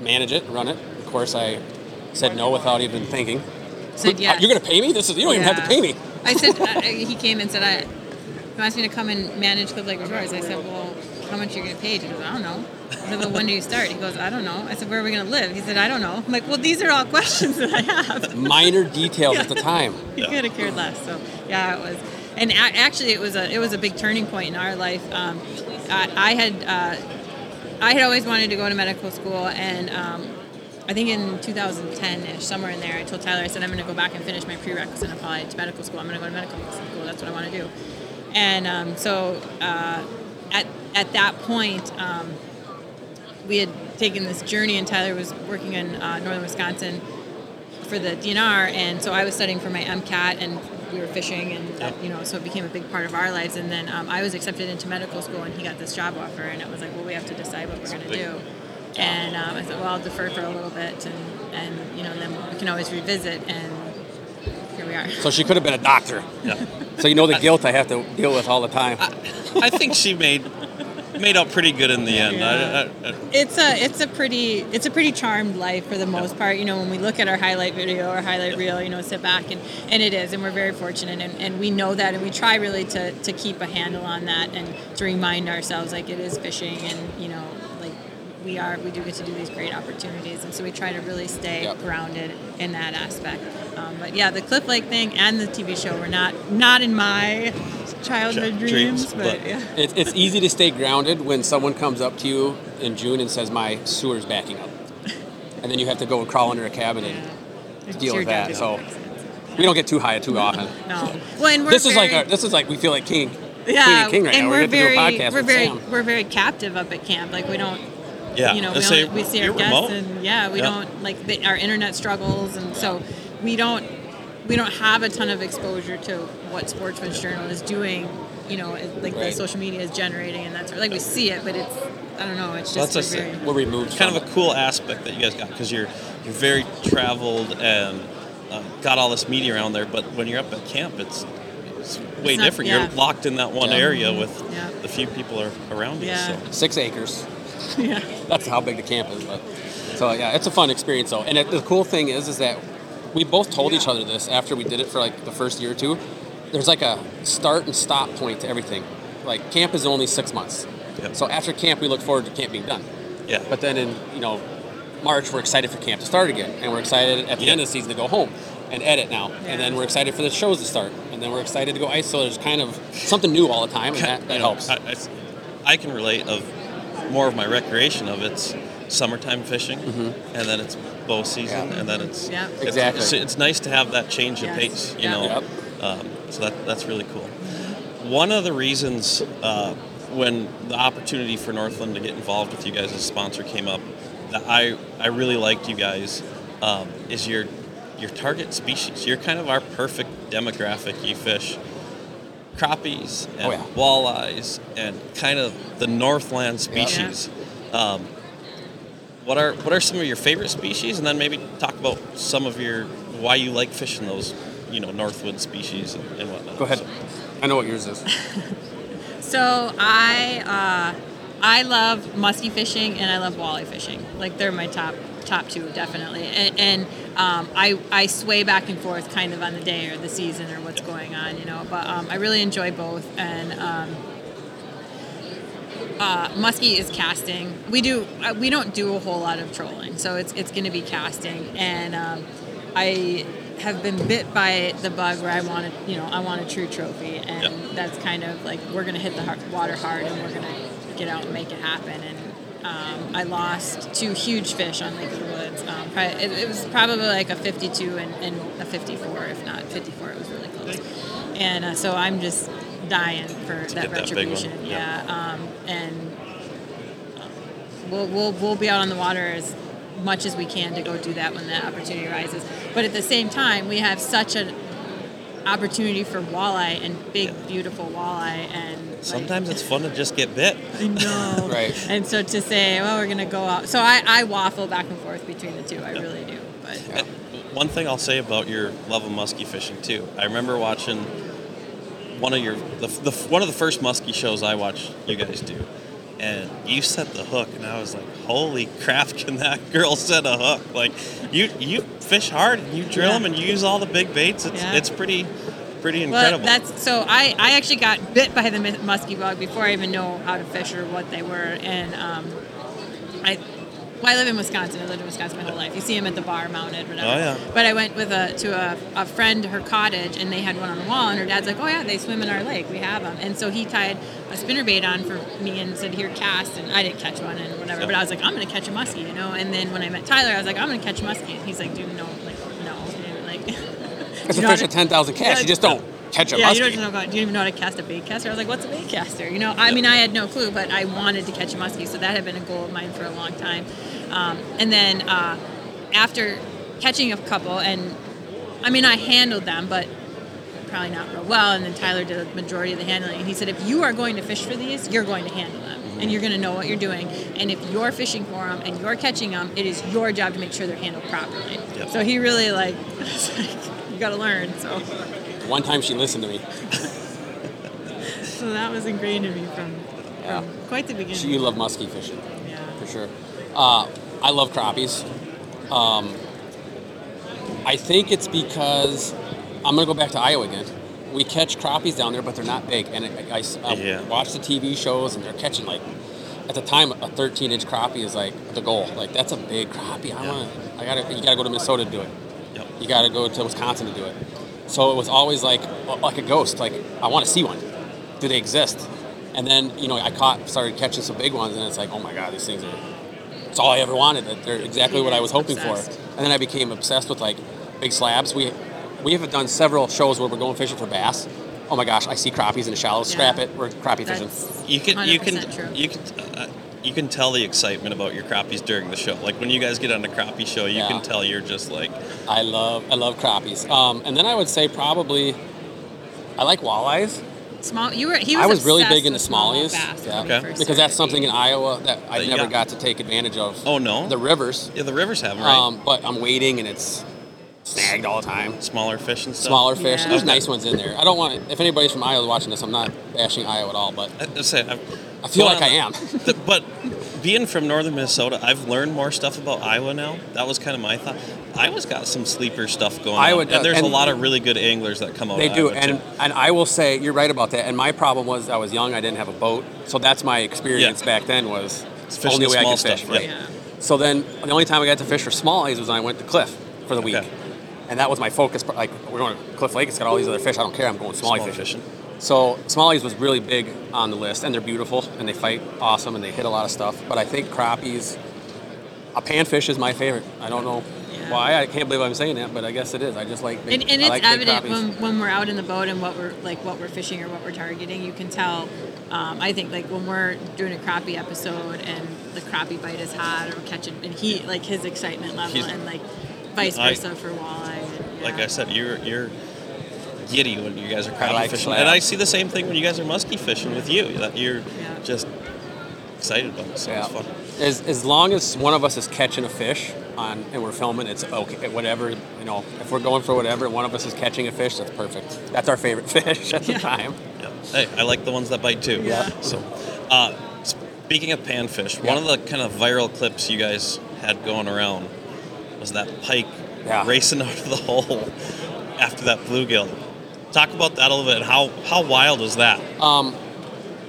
manage it, run it. Of course, I said no without even thinking. Said yes. You're going to pay me? This is you don't even have to pay me. I said uh, he came and said I. He wants me to come and manage Cliff Lake Resorts. I said, well, how much are you getting paid? He goes, I don't know. I said, well, when do you start? He goes, I don't know. I said, where are we going to live? He said, I don't know. I'm like, well, these are all questions that I have. Minor details at the time. he could have cared less. So yeah, it was, and a- actually, it was a it was a big turning point in our life. Um, I, I had uh, I had always wanted to go to medical school, and um, I think in 2010ish, somewhere in there, I told Tyler, I said, I'm going to go back and finish my prerequisite and apply to medical school. I'm going to go to medical school. That's what I want to do. And um, so uh, at at that point. Um, we had taken this journey, and Tyler was working in uh, northern Wisconsin for the DNR, and so I was studying for my MCAT, and we were fishing, and that, you know, so it became a big part of our lives. And then um, I was accepted into medical school, and he got this job offer, and it was like, well, we have to decide what we're going to do. And um, I said, well, I'll defer for a little bit, and and you know, then we can always revisit, and here we are. So she could have been a doctor. Yeah. So you know the guilt I have to deal with all the time. I think she made made out pretty good in the end. Yeah. I, I, I, it's a it's a pretty it's a pretty charmed life for the most part. You know, when we look at our highlight video or highlight reel, you know, sit back and, and it is, and we're very fortunate, and, and we know that, and we try really to, to keep a handle on that and to remind ourselves like it is fishing, and you know, like we are we do get to do these great opportunities, and so we try to really stay Yep. grounded in that aspect. Um, but yeah, the Cliff Lake thing and the TV show were not not in my childhood Ch- dreams, dreams, but, but- yeah. It's, it's easy to stay grounded when someone comes up to you in June and says, My sewer's backing up. And then you have to go and crawl under a cabin and It's deal with that. So we don't get too high too often. No. Well, and we're This is like our, this is like we feel like king, yeah, queen and king right and now. we're we very to do a podcast we're very Sam. we're very captive up at camp. Like we don't, yeah. you know, we, say only, we see our guests, remote. and yeah, we Yeah. don't like the, our internet struggles, and so we don't we don't have a ton of exposure to what Sportsman's Journal is doing. You know, it- like the social media is generating, and that's like we see it, but it's I don't know, it's Well, just that's we're a- very We're removed. kind from of a cool aspect that you guys got because you're you're very traveled and uh, got all this media around there. But when you're up at camp, it's it's way It's not- different. yeah. You're locked in that one Yeah. area with Yeah. the few people are around you. Yeah. So. six acres. yeah. That's how big the camp is. But so yeah, it's a fun experience though. And it, the cool thing is, is that we both told each other this after we did it for like the first year or two. There's like a start and stop point to everything. Like camp is only six months. Yep. So after camp, we look forward to camp being done. Yeah. But then in you know March, we're excited for camp to start again, and we're excited at the Yeah. end of the season to go home and edit now, Yeah. and then we're excited for the shows to start, and then we're excited to go ice. So there's kind of something new all the time, and that, that You know, helps. I, I, I can relate of more of my recreation of it's summertime fishing, and then it's bow season, Mm-hmm. Yeah. and then it's Yeah. it's- Exactly. It's, it's nice to have that change of Yes. pace, you Yeah. know. Yep. Um, so that that's really cool. One of the reasons uh, when the opportunity for Northland to get involved with you guys as a sponsor came up, that I I really liked you guys um, is your your target species. You're kind of our perfect demographic. You fish crappies and Oh, yeah. walleyes and kind of the Northland species. Um, what are what are some of your favorite species, and then maybe talk about some of your why you like fishing those, you know, Northwood species and, and whatnot. Go ahead. I know what yours is. So I uh, I love musky fishing and I love walleye fishing. Like they're my top top two definitely. And, and um, I I sway back and forth kind of on the day or the season or what's going on, you know. But um, I really enjoy both. And um, uh, muskie is casting. We do uh, we don't do a whole lot of trolling, so it's it's going to be casting. And um, I have been bit by the bug where I want to, you know, I want a true trophy, and Yep. that's kind of like we're going to hit the water hard, and we're going to get out and make it happen. And um, I lost two huge fish on Lake of the Woods. Um, probably, it, it was probably like a 52 and, and a 54, if not 54. It was really close. And uh, so I'm just dying for that get that retribution. yeah. yeah. Um, and uh, we'll, we'll, we'll be out on the water as much as we can to go do that when that opportunity arises. But at the same time, we have such an opportunity for walleye and big, beautiful walleye. And like- Sometimes it's fun to just get bit. I know. Right. And so to say, well, we're going to go out. So I, I waffle back and forth between the two. I really do. But Yeah. One thing I'll say about your love of muskie fishing too. I remember watching one of your the, the one of the first muskie shows I watched you guys do, and you set the hook, and I was like, "Holy crap! Can that girl set a hook? Like, you you fish hard, and you drill Yeah. them, and you use all the big baits. It's Yeah. it's pretty pretty incredible. Well, that's so. I, I actually got bit by the mu- musky bug before I even know how to fish or what they were, and um, I. Well, I live in Wisconsin. I lived in Wisconsin my whole life. You see them at the bar mounted, whatever. Oh, yeah. But I went with a to a, a friend her cottage, and they had one on the wall. And her dad's like, "Oh yeah, they swim in our lake. We have them." And so he tied a spinnerbait on for me and said, "Here, cast." And I didn't catch one and whatever. Yeah. But I was like, "I'm gonna catch a muskie," you know. And then when I met Tyler, I was like, "I'm gonna catch a muskie." And he's like, "Dude, no, like no." And like, It's a fish how of 10,000 cast. Yeah, You just don't catch a yeah, muskie. you don't know, you don't even know how to cast a bait caster? I was like, what's a bait caster? You know, I mean, I had no clue, but I wanted to catch a muskie, so that had been a goal of mine for a long time. Um, and then uh, after catching a couple, and I mean, I handled them, but probably not real well. And then Tyler did the majority of the handling. And he said, if you are going to fish for these, you're going to handle them. And you're going to know what you're doing. And if you're fishing for them and you're catching them, it is your job to make sure they're handled properly. Yep. So he really like, you got to learn. So, One time she listened to me. so that was ingrained in me from, Yeah. from quite the beginning. She, you love muskie fishing. yeah. for sure. Uh, I love crappies. Um, I think it's because I'm gonna go back to Iowa again. We catch crappies down there, but they're not big. And I, I- I Yeah. watch the TV shows, and they're catching like at the time a 13 inch crappie is like the goal. Like that's a big crappie. I Yeah. want. I gotta. You gotta go to Minnesota to do it. Yep. You gotta go to Wisconsin to do it. So it was always like like a ghost. Like I want to see one. Do they exist? And then you know I caught started catching some big ones, and it's like oh my god, these things are. It's all I ever wanted. They're exactly what I was hoping Obsessed. for. And then I became obsessed with like big slabs. We we have done several shows where we're going fishing for bass. Oh my gosh, I see crappies in the shallows. Scrap it. We're crappie fishing. That's You can you can true. you can uh, you can tell the excitement about your crappies during the show. Like when you guys get on the crappie show, you Yeah. can tell you're just like I love I love crappies. Um, and then I would say probably I like walleyes. Small. You were. He was. I was really big into with smallies. Yeah. Okay. Because that's something in. Iowa that I That never got. got to take advantage of. oh no, The rivers. yeah the rivers have 'em, right Um, but I'm waiting and it's snagged all the time. smaller fish and stuff. Smaller fish. Yeah. There's Okay. nice ones in there. I don't want if anybody's from Iowa watching this, I'm not bashing Iowa at all, but I, I say, I've, I feel like I am. the- but being from northern Minnesota, I've learned more stuff about Iowa now. That was kind of my thought. Iowa's got some sleeper stuff going Iowa on, does, and there's a lot of really good anglers that come out. They do, and too. and I will say you're right about that. And my problem was I was young, I didn't have a boat, so that's my experience Yeah. back then was It's the fishing only way I could fish. stuff, Right. yeah. Yeah. So then the only time I got to fish for smallies was when I went to Cliff for the week, Okay. and that was my focus. Like we're going to Cliff Lake, it's got all these other fish. I don't care. I'm going smallie Small fishing. fishing. So smallies was really big on the list, and they're beautiful, and they fight awesome, and they hit a lot of stuff. But I think crappies, a panfish is my favorite. I don't know Yeah. why. I can't believe I'm saying that, but I guess it is. I just like big, And, and it's like evident when, when we're out in the boat and what we're like what we're fishing or what we're targeting. You can tell. Um, I think like when we're doing a crappie episode and the crappie bite is hot or catching and he like his excitement level He's- and like vice I- versa for walleye. And, Like. I said, you're you're giddy when you guys are crappie like fishing, slab. and I see the same thing when you guys are musky fishing with you. That you're Yeah. just excited about it. So Yeah. it's fun. As, as long as one of us is catching a fish on and we're filming, it's okay. Whatever you know, if we're going for whatever, one of us is catching a fish. That's perfect. That's our favorite fish at the Yeah. time. Yeah. Hey, I like the ones that bite too. Yeah. So, uh, speaking of panfish, Yeah. one of the kind of viral clips you guys had going around was that pike Yeah. racing out of the hole after that bluegill. Talk about that a little bit. How how wild is that? Um,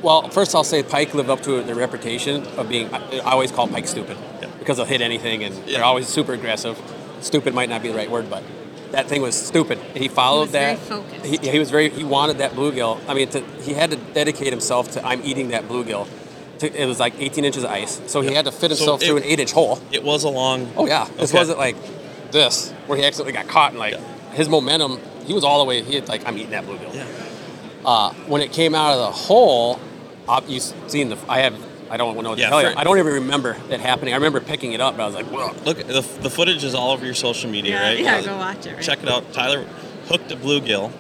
well, first I'll say Pike lived up to their reputation of being. I I always call Pike stupid Yeah. because they'll hit anything and Yeah. they're always super aggressive. Stupid might not be the right word, but that thing was stupid. He followed was very that. focused. He, he was very. He wanted that bluegill. I mean, to, he had to dedicate himself to. I'm eating that bluegill. To, it was like 18 inches of ice, so he Yeah. had to fit So himself through it- an eight-inch hole. It was a long. Oh yeah, this Okay. wasn't like this where he accidentally got caught and like Yeah. his momentum. He was all the way. He had like I'm eating that bluegill. Yeah. Uh, when it came out of the hole, you seen the. I have. I don't know what to Yeah, tell you. I don't even remember it happening. I remember picking it up, but I was like, "Whoa!" Look, the, the footage is all over your social media, Yeah, right? yeah, Uh, go watch it, right? Check it out. Tyler hooked a bluegill,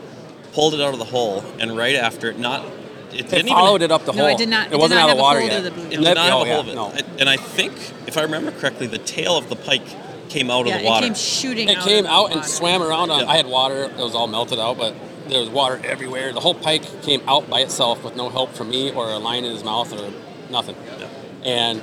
pulled it out of the hole, and right after it, not it It didn't followed even, it up the No, hole. it did not- it did wasn't not out of have a water hold yet. of the It It did Let- not have a yeah, hold of it. No. And I think, if I remember correctly, the tail of the pike came out yeah, of the water. it came shooting. It out came of the out and swam around. On, Yeah. I had water. It was all melted out, but there was water everywhere. The whole pike came out by itself with no help from me or a line in his mouth or nothing. Yeah. And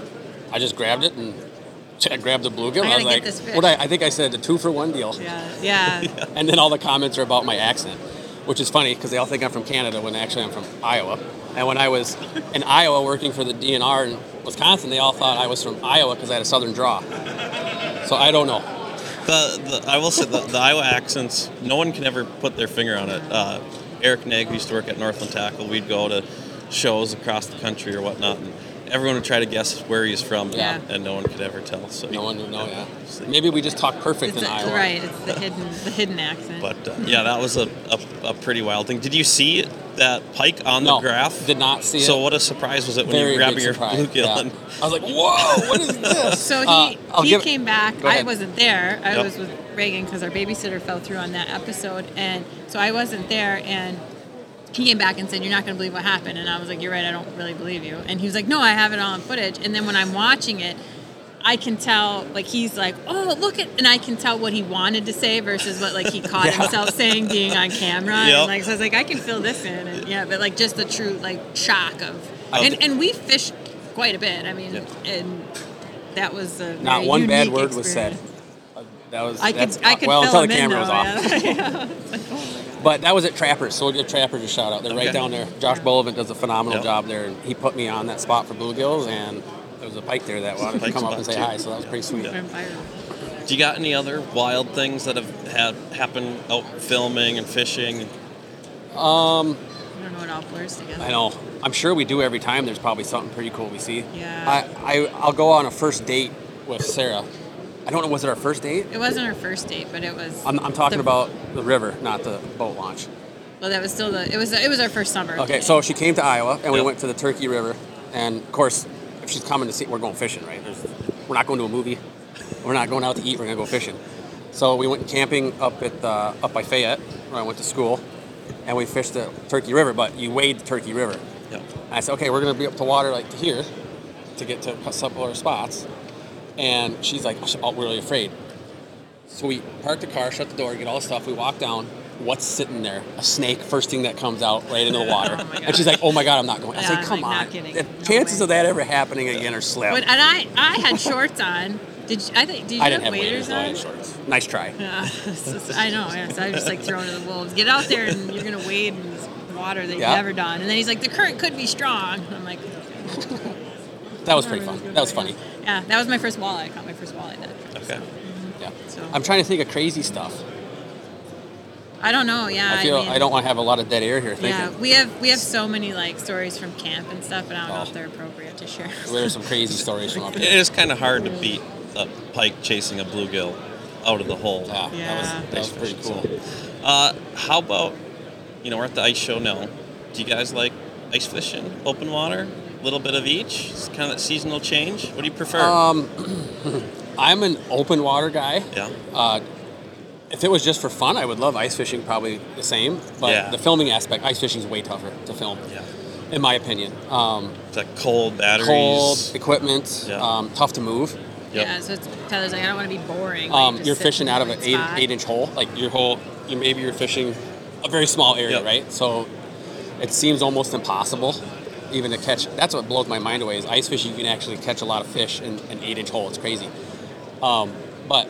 I just grabbed it and I grabbed the bluegill. I I, was get like, this fish. "What?" I, I think I said the two for one deal. Yeah, yeah. And then all the comments are about my accent. which is funny because they all think I'm from Canada when actually I'm from Iowa. And when I was in Iowa working for the DNR in Wisconsin, they all thought I was from Iowa because I had a southern draw. So I don't know. The, the I will say the, the Iowa accents. No one can ever put their finger on it. Uh, Eric Nag who used to work at Northland Tackle. We'd go to shows across the country or whatnot, and everyone would try to guess where he's from, Yeah. and no one could ever tell. So No one would know. Yeah. Maybe we just talk perfect It's in a- Iowa. right. It's the hidden the hidden accent. But uh, yeah, that was a, a, a pretty wild thing. Did you see that pike on No, the graph? did not see it. So what a surprise was it when Very you grabbed big your surprise. bluegill? yeah. and- I was like, whoa, what is this? So he, Uh, he give- came back. I wasn't there. I Yep. was with Reagan because our babysitter fell through on that episode, and so I wasn't there. And he came back and said, "You're not going to believe what happened." And I was like, "You're right. I don't really believe you." And he was like, "No, I have it all on footage." And then when I'm watching it. I can tell, like he's like, oh look at, and I can tell what he wanted to say versus what like he caught Yeah. himself saying being on camera, Yep. and like so I was like, I can fill this in, and yeah, but like just the true like shock of, Of- and and we fished quite a bit. I mean, Yeah. and that was a Not very one bad unique word was said. Uh, That was I could, I could well until the camera was off. yeah. But that was at Trappers, so we'll give Trappers a shout out. They're right down there. Josh Bullivant does a phenomenal Yep. job there, and he put me on that spot for bluegills, and there was a pike there that wanted to come up and say too. hi, so that was pretty sweet. Yeah. Do you got any other wild things that have had happen out filming and fishing? Um, I don't know what all blurs together. I know. I'm sure we do every time. There's probably something pretty cool we see. Yeah. I, I I'll go on a first date with Sara. I don't know. Was it our first date? It wasn't our first date, but it was. I'm, I'm talking the- about the river, not the boat launch. Well, that was still the. It was. It was our first summer. Okay, so she came to Iowa, and we went to the Turkey River, and of course, if she's coming to see, we're going fishing, right? There's, we're not going to a movie, we're not going out to eat. We're gonna go fishing. So we went camping up at uh, up by Fayette, where I went to school, and we fished the Turkey River. But you wade the Turkey River. Yeah. I said, okay, we're gonna be up to water like to here, to get to couple of spots. And she's like, oh, we're really afraid. So we park the car, shut the door, get all the stuff. We walk down. What's sitting there? A snake. First thing that comes out right into the water. Oh my and she's like, "Oh my god, I'm not going." I Yeah, say, I'm "Come like, on." kidding. The No chances way. of that ever happening again are slim. But, and I, I had shorts on. Did you, I think? Did you I didn't have waders waders. No, I on? had shorts. Nice try. Yeah, so- so- I know. Yeah, so I was just like thrown to the wolves. Get out there and you're gonna wade in this water that you've Yeah. never done. And then he's like, the current could be strong. I'm like, That was pretty fun. That was funny. yeah, that was my first walleye. I caught my first walleye that trip. Okay. Yeah. So I'm trying to think of crazy stuff. I don't know. Yeah, I feel mean, I don't want to have a lot of dead air here thinking. Yeah, we have we have so many like stories from camp and stuff, and I don't know Oh. if they're appropriate to share. There's some crazy stories from up It here. is kind of hard to beat a pike chasing a bluegill out of the hole. Yeah, Yeah. that was that was pretty cool. Uh, how about, you know, we're at the ice show now. Do you guys like ice fishing, open water, a little bit of each? It's kind of that seasonal change. What do you prefer? Um, I'm an open water guy. yeah. Uh, if it was just for fun, I would love ice fishing probably the same. But Yeah. the filming aspect, ice fishing is way tougher to film, Yeah. in my opinion. Um, It's like cold batteries. cold equipment, Yeah. um, tough to move. Yep. Yeah, so it's Tyler's like, I don't want to be boring. like, Um, just you're fishing out of an eight, eight inch hole, like your whole. You maybe you're fishing a very small area, Yep. right? So it seems almost impossible even to catch. That's what blows my mind away is ice fishing. You can actually catch a lot of fish in an eight inch hole. It's crazy. Um, but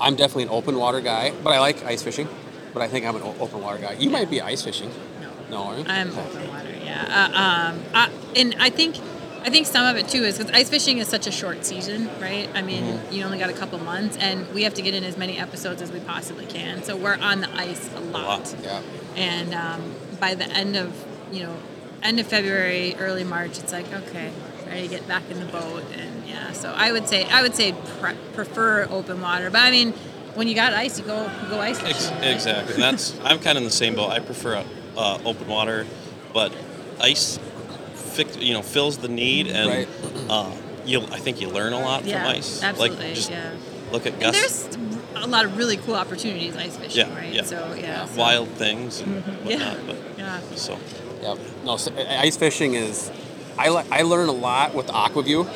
I'm definitely an open water guy. But I like ice fishing. But I think I'm an open water guy. You might be ice fishing. No. No, are you? I'm open water, yeah. Uh, um, I, and I think, I think some of it too is because ice fishing is such a short season, right? I mean, Mm-hmm. you only got a couple months, and we have to get in as many episodes as we possibly can. So we're on the ice a lot, lot. Yeah. and um, by the end of, you know, end of February, early March, it's like okay, ready to get back in the boat, and yeah. So I would say, I would say pre- prefer open water, but I mean, when you got ice, you go you go ice fishing. Ex- right? exactly. And that's I'm kind of in the same boat. I prefer uh, open water, but ice, fix, you know, fills the need, and Right. uh, you I think you learn a lot Yeah, from ice. absolutely. Like just yeah. look at And Gus. there's a lot of really cool opportunities ice fishing, Yeah, right? yeah. So yeah, so- wild things and Yeah, whatnot. But yeah. so Yeah. No, so, uh, ice fishing is. I, li- I learn a lot with Aqua-Vu.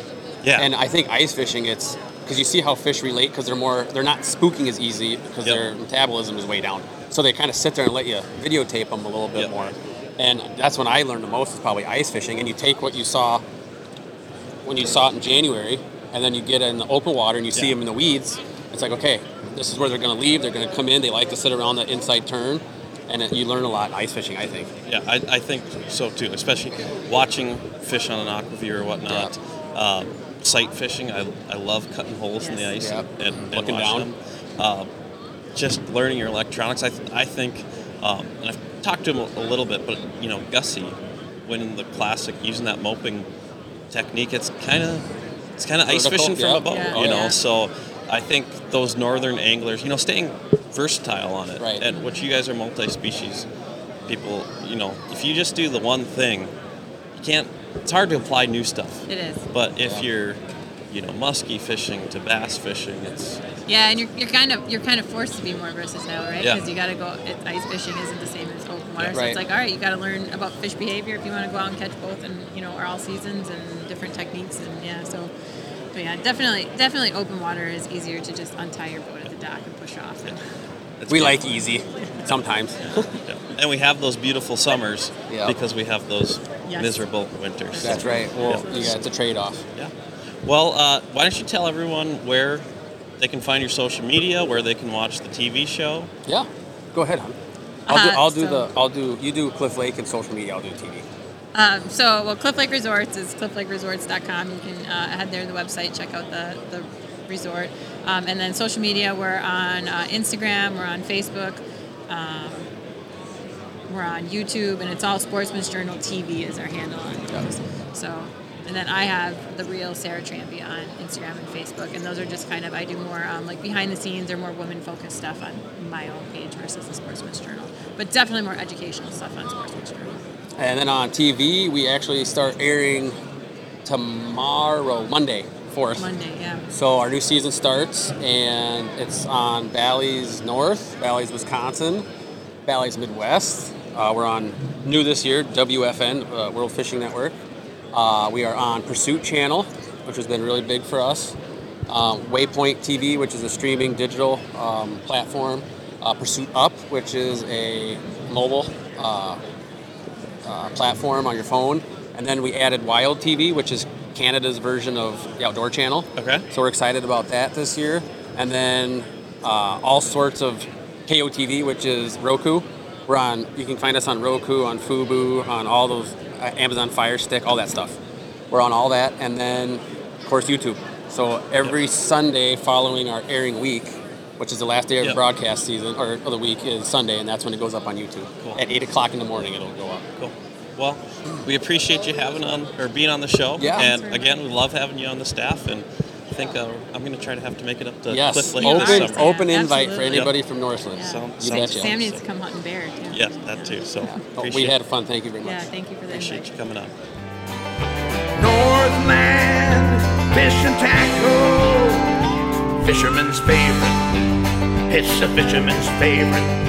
yeah, And I think ice fishing, it's because you see how fish relate because they're more, they're not spooking as easy because Yep. their metabolism is way down. So they kind of sit there and let you videotape them a little bit Yep. more. And that's when I learned the most is probably ice fishing. And you take what you saw when you saw it in January, and then you get in the open water and you see them in the weeds. It's like, okay, this is where they're going to leave. They're going to come in. They like to sit around the inside turn. And it, you learn a lot ice fishing. I think. Yeah, I, I think so too. Especially watching fish on an Aqua-Vu or whatnot. Um, sight fishing, I, I love cutting holes in the ice Yeah. and, and Looking watching down. them. Um, just learning your electronics. I, th- I think, um, and I've talked to him a, a little bit, but you know, Gussie winning the classic using that mopping technique. It's kind of it's kind of ice Vertical, fishing from yeah. a boat, Yeah. you know. Yeah. So I think those northern anglers, you know, staying versatile on it, Right. and what you guys are multi-species people. You know, if you just do the one thing, you can't. It's hard to apply new stuff. It is. But if Yeah. you're, you know, musky fishing to bass fishing, it's Yeah, and you're, you're kind of you're kind of forced to be more versatile, right? Yeah. Because you got to go. It, ice fishing isn't the same as open water, Yeah. so it's like all right, you got to learn about fish behavior if you want to go out and catch both, and you know, or all seasons and different techniques, and yeah, so. But yeah, definitely, definitely, open water is easier to just untie your boat at the dock and push off. And, it's We good. like easy sometimes. Yeah. And we have those beautiful summers Yeah. because we have those Yes. miserable winters. That's right. Well, Yeah. you got it's a trade off. Yeah. Well, uh, why don't you tell everyone where they can find your social media, where they can watch the TV show? Yeah. Go ahead, hon. I'll do. Uh, I'll do the. I'll do. You do Cliff Lake and social media. I'll do TV. um, so, well, Cliff Lake Resorts is clifflakeresorts.com. You can uh, head there to the website, check out the the resort, um, and then social media. We're on uh, Instagram. We're on Facebook. Um, we're on YouTube, and it's all Sportsman's Journal TV is our handle on those. So, and then I have the real Sara Trampe on Instagram and Facebook, and those are just kind of I do more um, like behind the scenes or more women focused stuff on my own page versus the Sportsman's Journal, but definitely more educational stuff on Sportsman's Journal. And then on TV, we actually start airing tomorrow, Monday, fourth. Monday, yeah. So our new season starts, and it's on Bally's North, Bally's Wisconsin, Bally's Midwest. Uh, we're on new this year, WFN, uh, World Fishing Network. Uh, we are on Pursuit Channel, which has been really big for us. Um, Waypoint TV, which is a streaming digital um, platform. Uh, Pursuit Up, which is a mobile uh, uh, platform on your phone. And then we added Wild TV, which is Canada's version of the Outdoor Channel. Okay. So we're excited about that this year. And then uh, all sorts of KOTV, which is Roku. We're on. You can find us on Roku, on Fubo, on all those uh, Amazon Fire Stick, all that stuff. We're on all that, and then of course YouTube. So every Sunday following our airing week, which is the last day of Yep. the broadcast season or of the week, is Sunday, and that's when it goes up on YouTube. Cool. At eight o'clock in the morning, it'll go up. Cool. Well, we appreciate you having on or being on the show. Yeah. And again, we love having you on the staff, and I think uh, I'm going to try to have to make it up to Yes, Cliff Lake You this open summer. open Yeah, invite for absolutely. anybody from Northland. Yeah. Sounds- You sounds betcha. Sam good. needs to come hunting bear too. Yeah, that too. So Oh, we appreciate, had fun. Thank you very much. Yeah, thank you for the appreciate invite. you coming on. Northland fish and tackle. Fisherman's favorite. It's a fisherman's favorite.